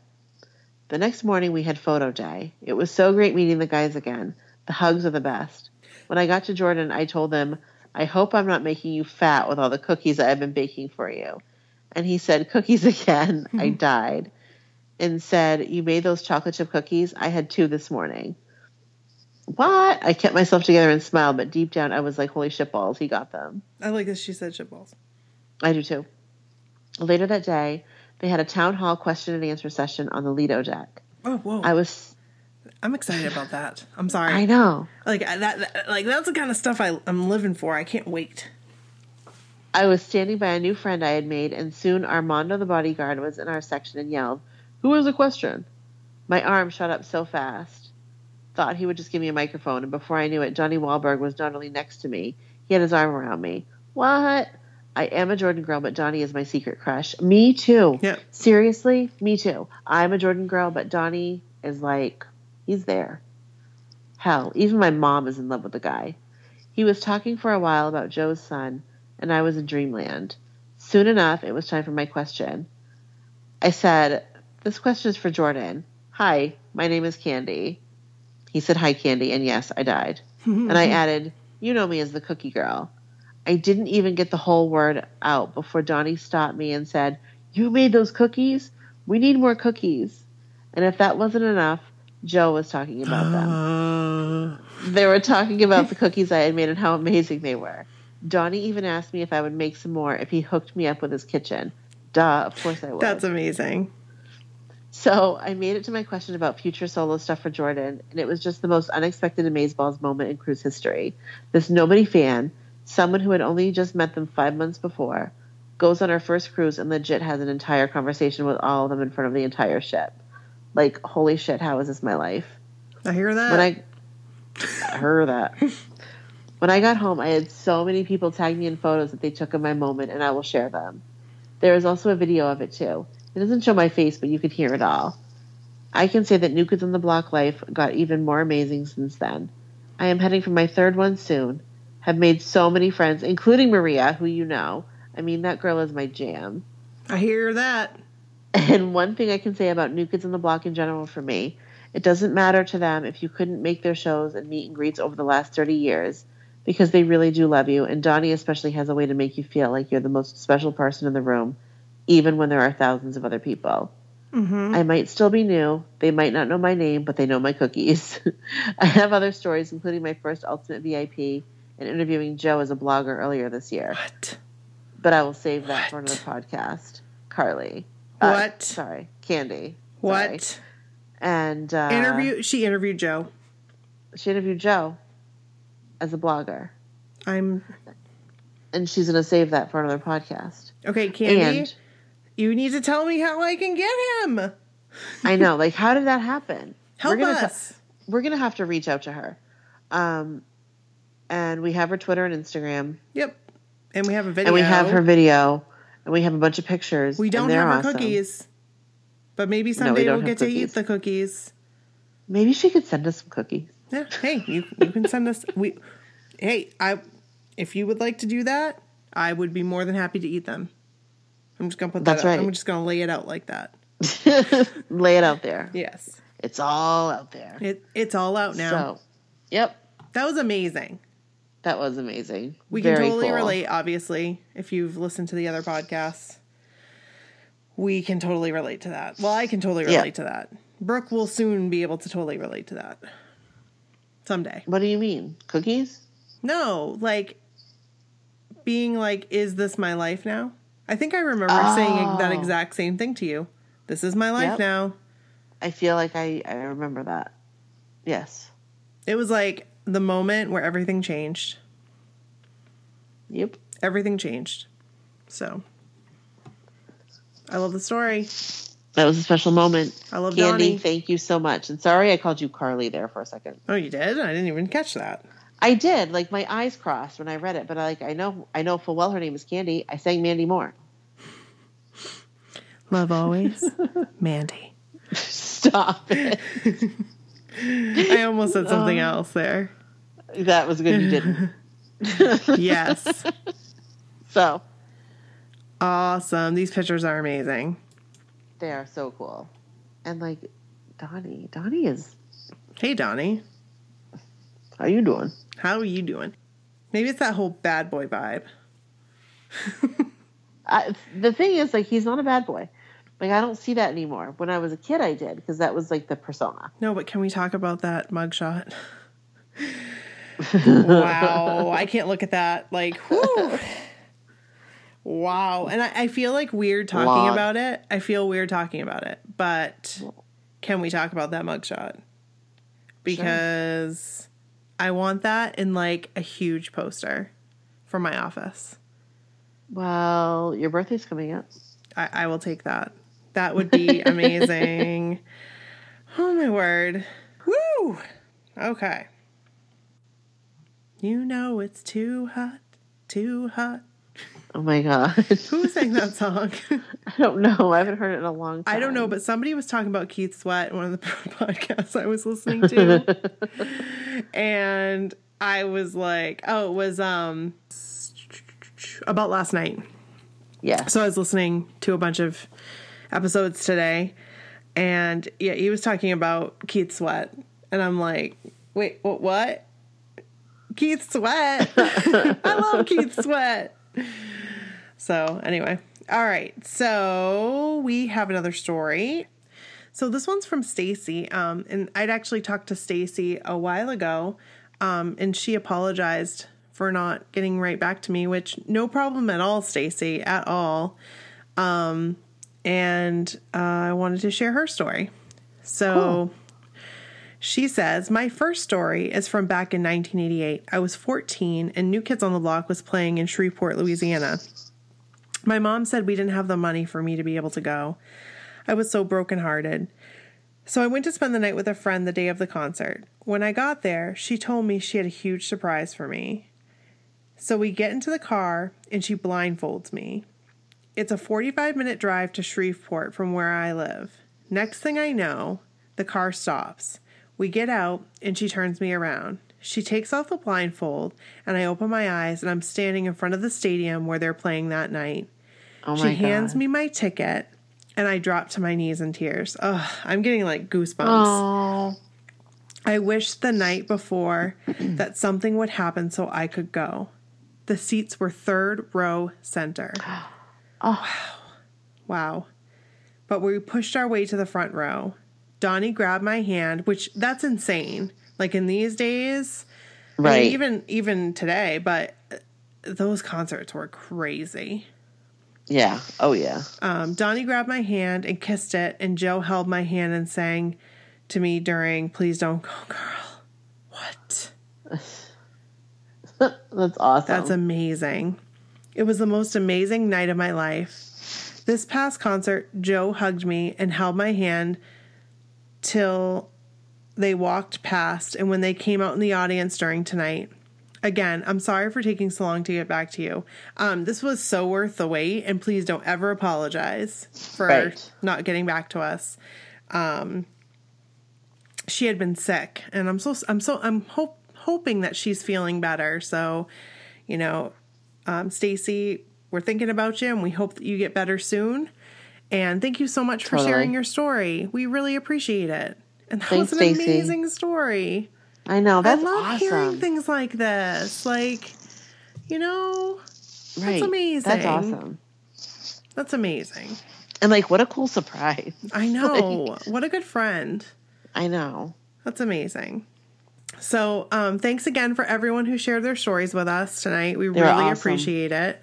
The next morning we had photo day. It was so great meeting the guys again. The hugs are the best. When I got to Jordan, I told him, I hope I'm not making you fat with all the cookies I've been baking for you. And he said, Cookies again. I hmm. died. And said, You made those chocolate chip cookies? I had two this morning. What? I kept myself together and smiled, but deep down I was like, Holy shit balls, he got them. I like this. She said shit balls. I do too. Later that day, they had a town hall question and answer session on the Lido deck. Oh, whoa! I was, I'm excited about that. I'm sorry. I know. Like that, that. Like that's the kind of stuff I, I'm living for. I can't wait. I was standing by a new friend I had made, and soon Armando the bodyguard was in our section and yelled, Who has a question? My arm shot up so fast. Thought he would just give me a microphone, and before I knew it, Donnie Wahlberg was not only next to me, he had his arm around me. What? I am a Jordan girl, but Donnie is my secret crush. Me too. Yep. Seriously, me too. I'm a Jordan girl, but Donnie is like, he's there. Hell, even my mom is in love with the guy. He was talking for a while about Joe's son, and I was in dreamland. Soon enough, it was time for my question. I said, This question is for Jordan. Hi, my name is Candy. He said, Hi, Candy, and yes, I died. and I added, You know me as the cookie girl. I didn't even get the whole word out before Donnie stopped me and said, You made those cookies? We need more cookies. And if that wasn't enough, Joe was talking about them. Uh, They were talking about the cookies I had made and how amazing they were. Donnie even asked me if I would make some more if he hooked me up with his kitchen. Duh, of course I would. that's amazing. So I made it to my question about future solo stuff for Jordan, and it was just the most unexpected Amazeballs moment in cruise history. This nobody fan, someone who had only just met them five months before, goes on our first cruise and legit has an entire conversation with all of them in front of the entire ship. Like, holy shit, how is this my life? I hear that. when I, I heard that. When I got home, I had so many people tag me in photos that they took of my moment, and I will share them. There is also a video of it too. It doesn't show my face, but you can hear it all. I can say that New Kids on the Block life got even more amazing since then. I am heading for my third one soon. Have made so many friends, including Maria, who you know. I mean, that girl is my jam. I hear that. And one thing I can say about New Kids on the Block in general for me, it doesn't matter to them if you couldn't make their shows and meet and greets over the last 30 years because they really do love you. And Donnie especially has a way to make you feel like you're the most special person in the room even when there are thousands of other people. Mm-hmm. I might still be new. They might not know my name, but they know my cookies. I have other stories, including my first Ultimate VIP and interviewing Joe as a blogger earlier this year. What? But I will save that for another podcast. Carly. Uh, What? sorry. Candy. What? Sorry. And uh, Interview. She interviewed Joe. She interviewed Joe as a blogger. I'm And she's going to save that for another podcast. okay, Candy. And you need to tell me how I can get him. I know, like, how did that happen? Help gonna us. we're gonna have to reach out to her. Um, and we have her Twitter and Instagram, yep. And we have a video. and we have her video, and we have a bunch of pictures. We don't have awesome. cookies. But maybe someday don't we'll have get to eat the cookies. Maybe she could send us some cookies. Yeah. Hey, you you can send us we Hey, I if you would like to do that, I would be more than happy to eat them. I'm just gonna put that That's out. right. I'm just gonna lay it out like that. Lay it out there. Yes. It's all out there. It it's all out now. So, yep, that was amazing. That was amazing. We can totally cool. relate, obviously, if you've listened to the other podcasts. We can totally relate to that. Well, I can totally Yeah. relate to that. Brooke will soon be able to totally relate to that. Someday. What do you mean? Cookies? No, like being like, is this my life now? I think I remember saying that Oh. exact same thing to you. This is my life Yep. now. I feel like I, I remember that. Yes. It was like the moment where everything changed. Yep. Everything changed. So I love the story. That was a special moment. I love Candy, Donnie. thank you so much. And sorry I called you Carly there for a second. Oh, you did? I didn't even catch that. I did. Like my eyes crossed when I read it, but I like I know I know full well her name is Candy. I sang Mandy Moore. Love always, Mandy. Stop it. I almost said something uh, else there. That was good you didn't. Yes. So awesome. These pictures are amazing. they are so cool. And like Donnie. Donnie is Hey, Donnie. how you doing? How are you doing? Maybe it's that whole bad boy vibe. I, the thing is like he's not a bad boy. Like I don't see that anymore. When I was a kid I did because that was like the persona. No, but can we talk about that mugshot? Wow. I can't look at that. Like, whew. Wow. And I, I feel like weird talking Lot. about it. I feel weird talking about it. But can we talk about that mugshot? Because I want that in like a huge poster for my office. Well, your birthday's coming up. I, I will take that. That would be amazing. oh my word. Woo! Okay. You know it's too hot, too hot. Oh my god. Who sang that song? I don't know. I haven't heard it in a long time. I don't know, but somebody was talking about Keith Sweat in one of the podcasts I was listening to. and I was like, oh, it was um about last night. Yeah. So I was listening to a bunch of episodes today, and yeah, he was talking about Keith Sweat, and I'm like, wait, what? Keith Sweat. I love Keith Sweat. So anyway, all right. So we have another story. So this one's from Stacy, um, and I'd actually talked to Stacy a while ago, um, and she apologized for not getting right back to me, which no problem at all, Stacy, at all. Um, and uh, I wanted to share her story. So she says, My first story is from back in 1988. I was 14 and New Kids on the Block was playing in Shreveport, Louisiana. My mom said we didn't have the money for me to be able to go. I was so brokenhearted. So I went to spend the night with a friend the day of the concert. When I got there, she told me she had a huge surprise for me. So we get into the car and she blindfolds me. It's a 45 minute drive to Shreveport from where I live. Next thing I know, the car stops. We get out and she turns me around. She takes off the blindfold and I open my eyes and I'm standing in front of the stadium where they're playing that night. Oh She hands God. me my ticket and I drop to my knees in tears. Ugh, I'm getting like goosebumps. Oh. I wished the night before that something would happen so I could go. The seats were third row center. Oh. Wow. But we pushed our way to the front row. Donnie grabbed my hand, which that's insane. Like in these days, I mean, Right. even even today, but uh, those concerts were crazy. yeah. Oh yeah. Um, Donnie grabbed my hand and kissed it, and Joe held my hand and sang to me during "Please Don't Go, Girl." What? That's awesome. That's amazing. It was the most amazing night of my life. This past concert, Joe hugged me and held my hand till they walked past and when they came out in the audience during tonight. Again, I'm sorry for taking so long to get back to you. Um, this was so worth the wait, and please don't ever apologize for Right. not getting back to us. Um, she had been sick, and I'm so I'm so I'm hope, hoping that she's feeling better. So, you know, um, Stacy, we're thinking about you, and we hope that you get better soon. And thank you so much for Totally. sharing your story. We really appreciate it. And that Thanks, was an Stacey. amazing story. I know. That's I love awesome. hearing things like this. Like, you know, right. amazing. That's awesome. that's amazing. And like, what a cool surprise. I know. what a good friend. I know. That's amazing. So, um, thanks again for everyone who shared their stories with us tonight. We They were really awesome. appreciate it.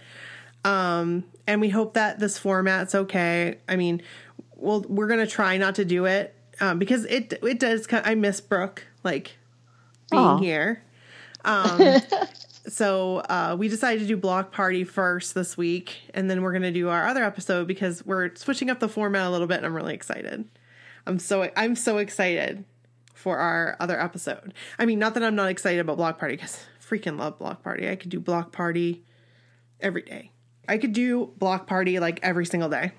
Um, and we hope that this format's okay. I mean, we'll, we're going to try not to do it um, because it it does. I miss Brooke like being Aw. here. Um, so uh, we decided to do block party first this week, and then we're going to do our other episode because we're switching up the format a little bit, and I'm really excited. I'm so I'm so excited for our other episode. I mean, not that I'm not excited about block party because freaking love block party. I could do block party every day. I could do block party like every single day.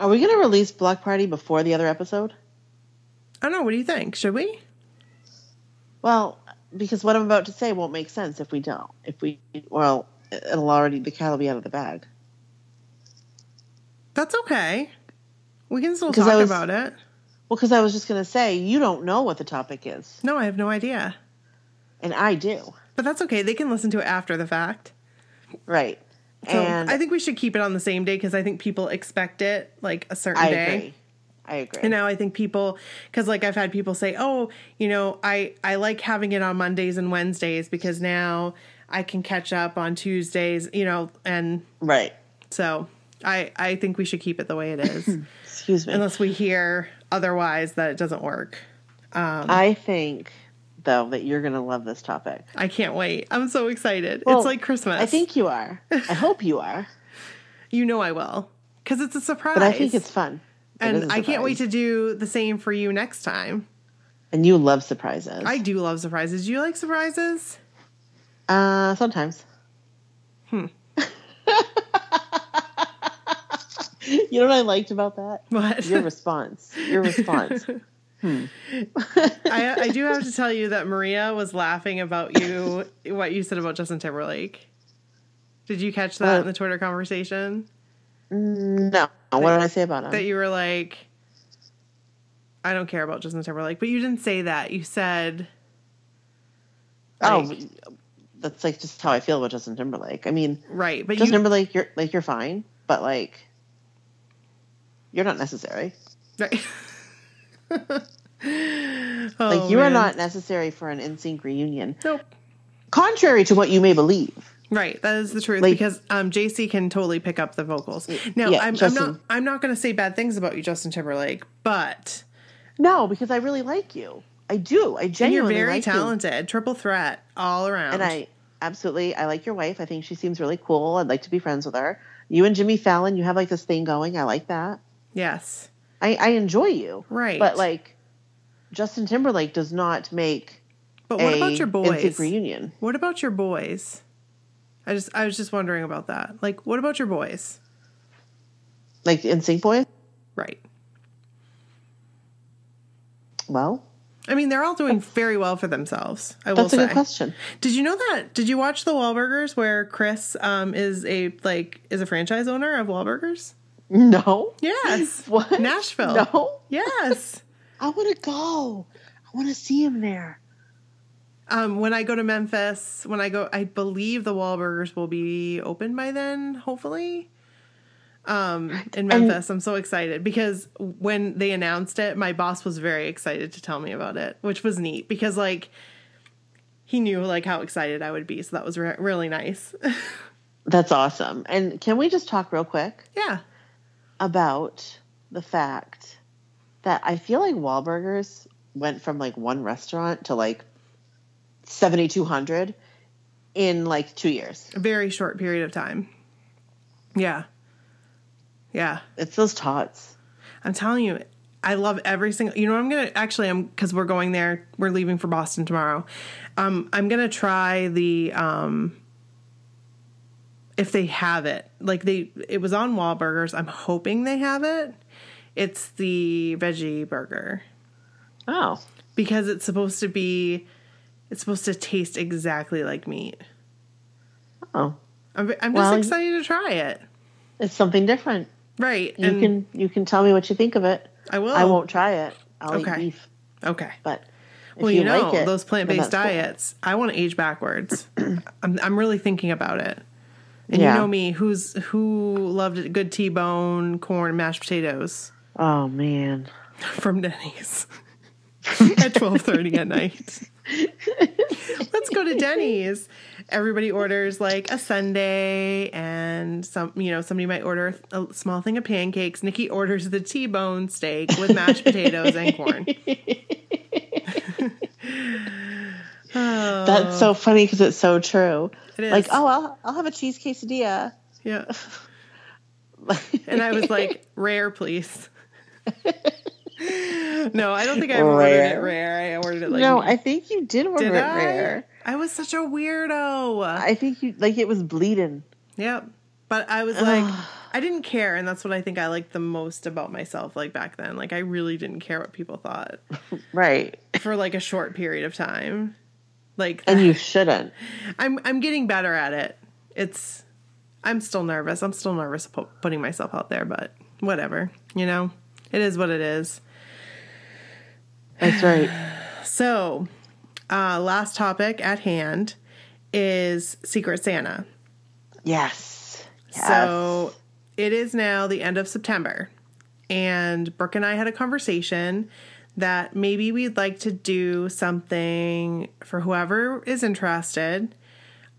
Are we going to release Block Party before the other episode? I don't know. What do you think? Should we? Well, because what I'm about to say won't make sense if we don't. If we, well, it'll already, the cat will be out of the bag. That's okay. We can still talk was- about it. Well, because I was just going to say, you don't know what the topic is, No, I have no idea. and I do. But that's okay. They can listen to it after the fact. Right. So and I think we should keep it on the same day because I think people expect it like a certain I day. agree. I agree. And now I think people, because like I've had people say, "Oh, you know, I I like having it on Mondays and Wednesdays because now I can catch up on Tuesdays." You know, and right. so I I think we should keep it the way it is, Excuse me. unless we hear otherwise that it doesn't work. I think, though, that you're going to love this topic. I can't wait. I'm so excited. Well, it's like Christmas. I think you are. I hope you are. you know I will because it's a surprise. But I think it's fun. It and I can't wait to do the same for you next time. And you love surprises. I do love surprises. Do you like surprises? Uh, sometimes. Hmm. you know what I liked about that? What? Your response. Your response. I, I do have to tell you that Maria was laughing about you, what you said about Justin Timberlake. Did you catch that Uh, in the Twitter conversation? no. What did I say about him? That you were like, I don't care about Justin Timberlake, but you didn't say that. You said, oh, that's like just how I feel about Justin Timberlake. I mean, right, but Justin you, Timberlake, you're like you're fine, but like you're not necessary. right. Like Oh, you are not necessary for an NSYNC reunion, Nope. contrary to what you may believe. Right, that is the truth Like- because um, JC can totally pick up the vocals. Now, Yeah, I'm, I'm not. I'm not going to say bad things about you, Justin Timberlake, but No, because I really like you. I do. I genuinely. and you're very like you. talented, triple threat all around. And I absolutely, I like your wife. I think she seems really cool. I'd like to be friends with her. You and Jimmy Fallon, you have like this thing going. I like that. yes, I, I enjoy you. Right. But like, Justin Timberlake does not make but what a about your NSYNC boys? reunion. What about your boys? I just I was just wondering about that. Like, what about your boys? Like the NSYNC boys? Right. Well, I mean, they're all doing very well for themselves. I will that's a say. good question. Did you know that? Did you watch the Wahlburgers where Chris um, is a like is a franchise owner of Wahlburgers? No. Yes. What? Nashville. No. Yes. I want to go. I want to see him there. Um, when I go to Memphis, when I go, I believe the Wahlburgers will be open by then, hopefully. um, in Memphis. I'm so excited because when they announced it, my boss was very excited to tell me about it, which was neat because like he knew like how excited I would be, so that was re- really nice. That's awesome. And can we just talk real quick yeah, about the fact that I feel like Wahlburgers went from like one restaurant to like 7,200 in like two years. a very short period of time. Yeah, yeah. It's those tots. I'm telling you, I love every single. You know, I'm gonna actually. I'm because we're going there. We're leaving for Boston tomorrow. Um, I'm gonna try the um. If they have it, like they, it was on Wahlburgers. I'm hoping they have it. It's the veggie burger Oh, because it's supposed to be. It's supposed to taste exactly like meat. oh, I'm, I'm just Well, excited to try it. it's something different. Right, You and can you can tell me what you think of it. I will. I won't try it. I'll. Okay. eat beef, Okay. but if Well, you, you, know, like it, those plant based that's cool. diets, I want to age backwards. I'm, I'm really thinking about it. And Yeah. you know me, who's who loved a good T bone, corn, mashed potatoes Oh man, from Denny's at twelve thirty at night. Let's go to Denny's. Everybody orders like a sundae and some, you know, somebody might order a small thing of pancakes. Nikki orders the T-bone steak with mashed potatoes and corn. that's so funny because it's so true. It is. Like, oh, I'll I'll have a cheese quesadilla. Yeah. And I was like, rare, please. no, I don't think I ever ordered it Rare. rare. I ordered it like no, I think you did order did it I? rare. I was such a weirdo. I think you like it was bleeding. Yep. But I was like, I didn't care, and that's what I think I liked the most about myself. Like back then, like I really didn't care what people thought Right. for like a short period of time. Like And you shouldn't. I'm I'm getting better at it. It's I'm still nervous. I'm still nervous pu- putting myself out there, but whatever. You know, it is what it is. That's right. So, uh, last topic at hand is Secret Santa. Yes. yes. So it is now the end of September, and Brooke and I had a conversation that maybe we'd like to do something for whoever is interested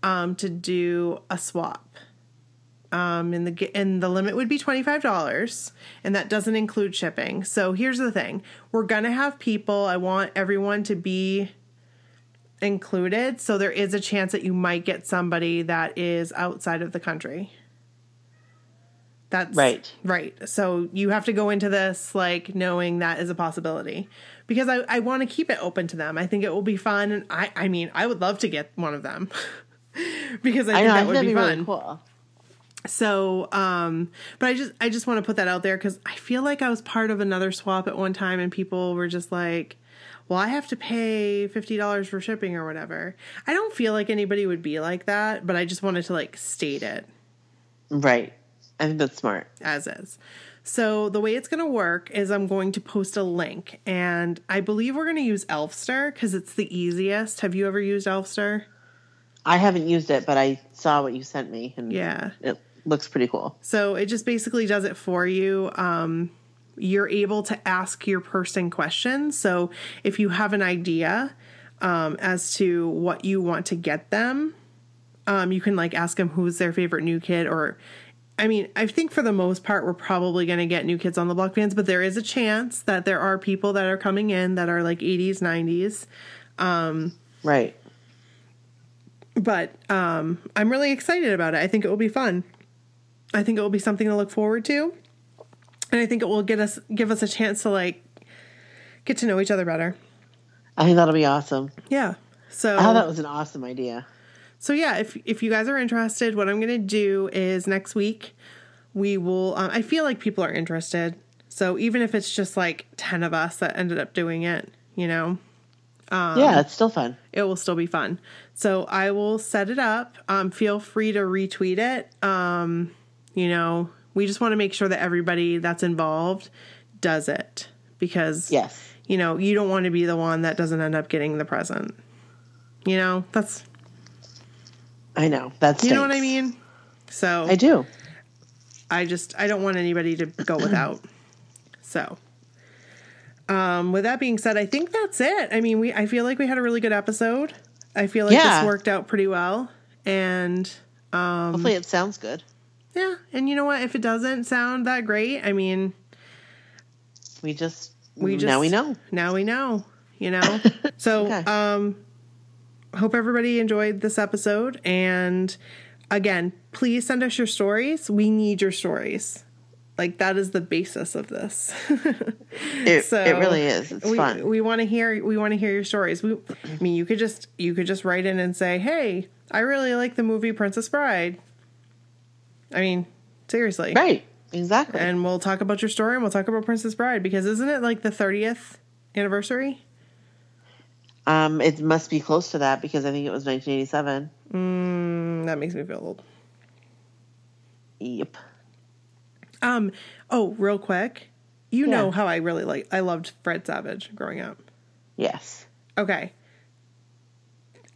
um, to do a swap. Um, and the and the limit would be twenty five dollars, and that doesn't include shipping. So here's the thing: we're gonna have people. I want everyone to be included, so there is a chance that you might get somebody that is outside of the country. That's Right. Right. So you have to go into this like knowing that is a possibility. Because I, I want to keep it open to them. I think it will be fun and I I mean I would love to get one of them. because I I think know. I that think would be, be fun. really cool. So, um, but I just I just want to put that out there because I feel like I was part of another swap at one time, and people were just like, "Well, I have to pay fifty dollars for shipping or whatever." I don't feel like anybody would be like that, but I just wanted to like state it Right. I think that's smart. as is. So the way it's going to work is I'm going to post a link, and I believe we're going to use Elfster because it's the easiest. Have you ever used Elfster? I haven't used it, but I saw what you sent me, and Yeah. it looks pretty cool. So it just basically does it for you. Um, you're able to ask your person questions. So if you have an idea um, as to what you want to get them, um, you can like ask them who's their favorite new kid or. I mean, I think for the most part, we're probably going to get new kids on the block fans, but there is a chance that there are people that are coming in that are like 80s, 90s. Right. but um, I'm really excited about it. I think it will be fun. I think it will be something to look forward to, and I think it will get us give us a chance to like get to know each other better. I think that'll be awesome. Yeah. So Oh, that was an awesome idea. So yeah, if if you guys are interested, what I'm gonna do is next week we will. Um, I feel like people are interested. So even if it's just like ten of us that ended up doing it, you know, Um, yeah, it's still fun. it will still be fun. So I will set it up. Um, feel free to retweet it. Um, you know, we just want to make sure that everybody that's involved does it because, Yes. you know, you don't want to be the one that doesn't end up getting the present. You know, that's, I know. That's you know what I mean? So I do. I just I don't want anybody to go without. So, um, with that being said, I think that's it. I mean, we I feel like we had a really good episode. I feel like Yeah. this worked out pretty well, and um, Hopefully, it sounds good. yeah. And you know what? If it doesn't sound that great, I mean, We just we just now we know. Now we know. You know. So, Okay. um, hope everybody enjoyed this episode, and again, please send us your stories. We need your stories. Like that is the basis of this. It, So, it really is. It's we, fun. We want to hear. We want to hear your stories. We, I mean, you could just you could just write in and say, "Hey, I really like the movie Princess Bride." I mean, seriously, right. Exactly. and we'll talk about your story and we'll talk about Princess Bride because isn't it like the thirtieth anniversary? Um, it must be close to that because I think it was 1987. Mm, that makes me feel old. Yep. Um. Oh, real quick, you know how I really like. I loved Fred Savage growing up. Yes. Okay.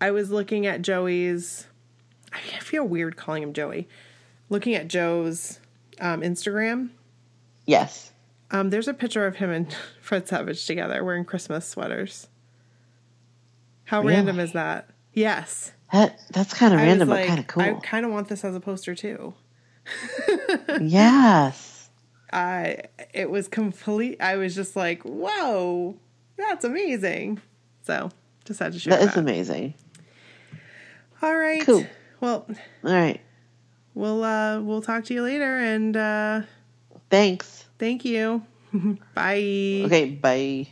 I was looking at Joey's. I feel weird calling him Joey. Looking at Joe's um, Instagram. Yes. Um, there's a picture of him and Fred Savage together wearing Christmas sweaters. How Really? random is that? Yes. That that's kind of random, like, but kind of cool. I kind of want this as a poster too. yes. I it was complete. I was just like, whoa, that's amazing. So just had to share That that. is amazing. All right. Cool. Well, All right. we'll uh we'll talk to you later and uh Thanks. thank you. Bye. Okay. Bye.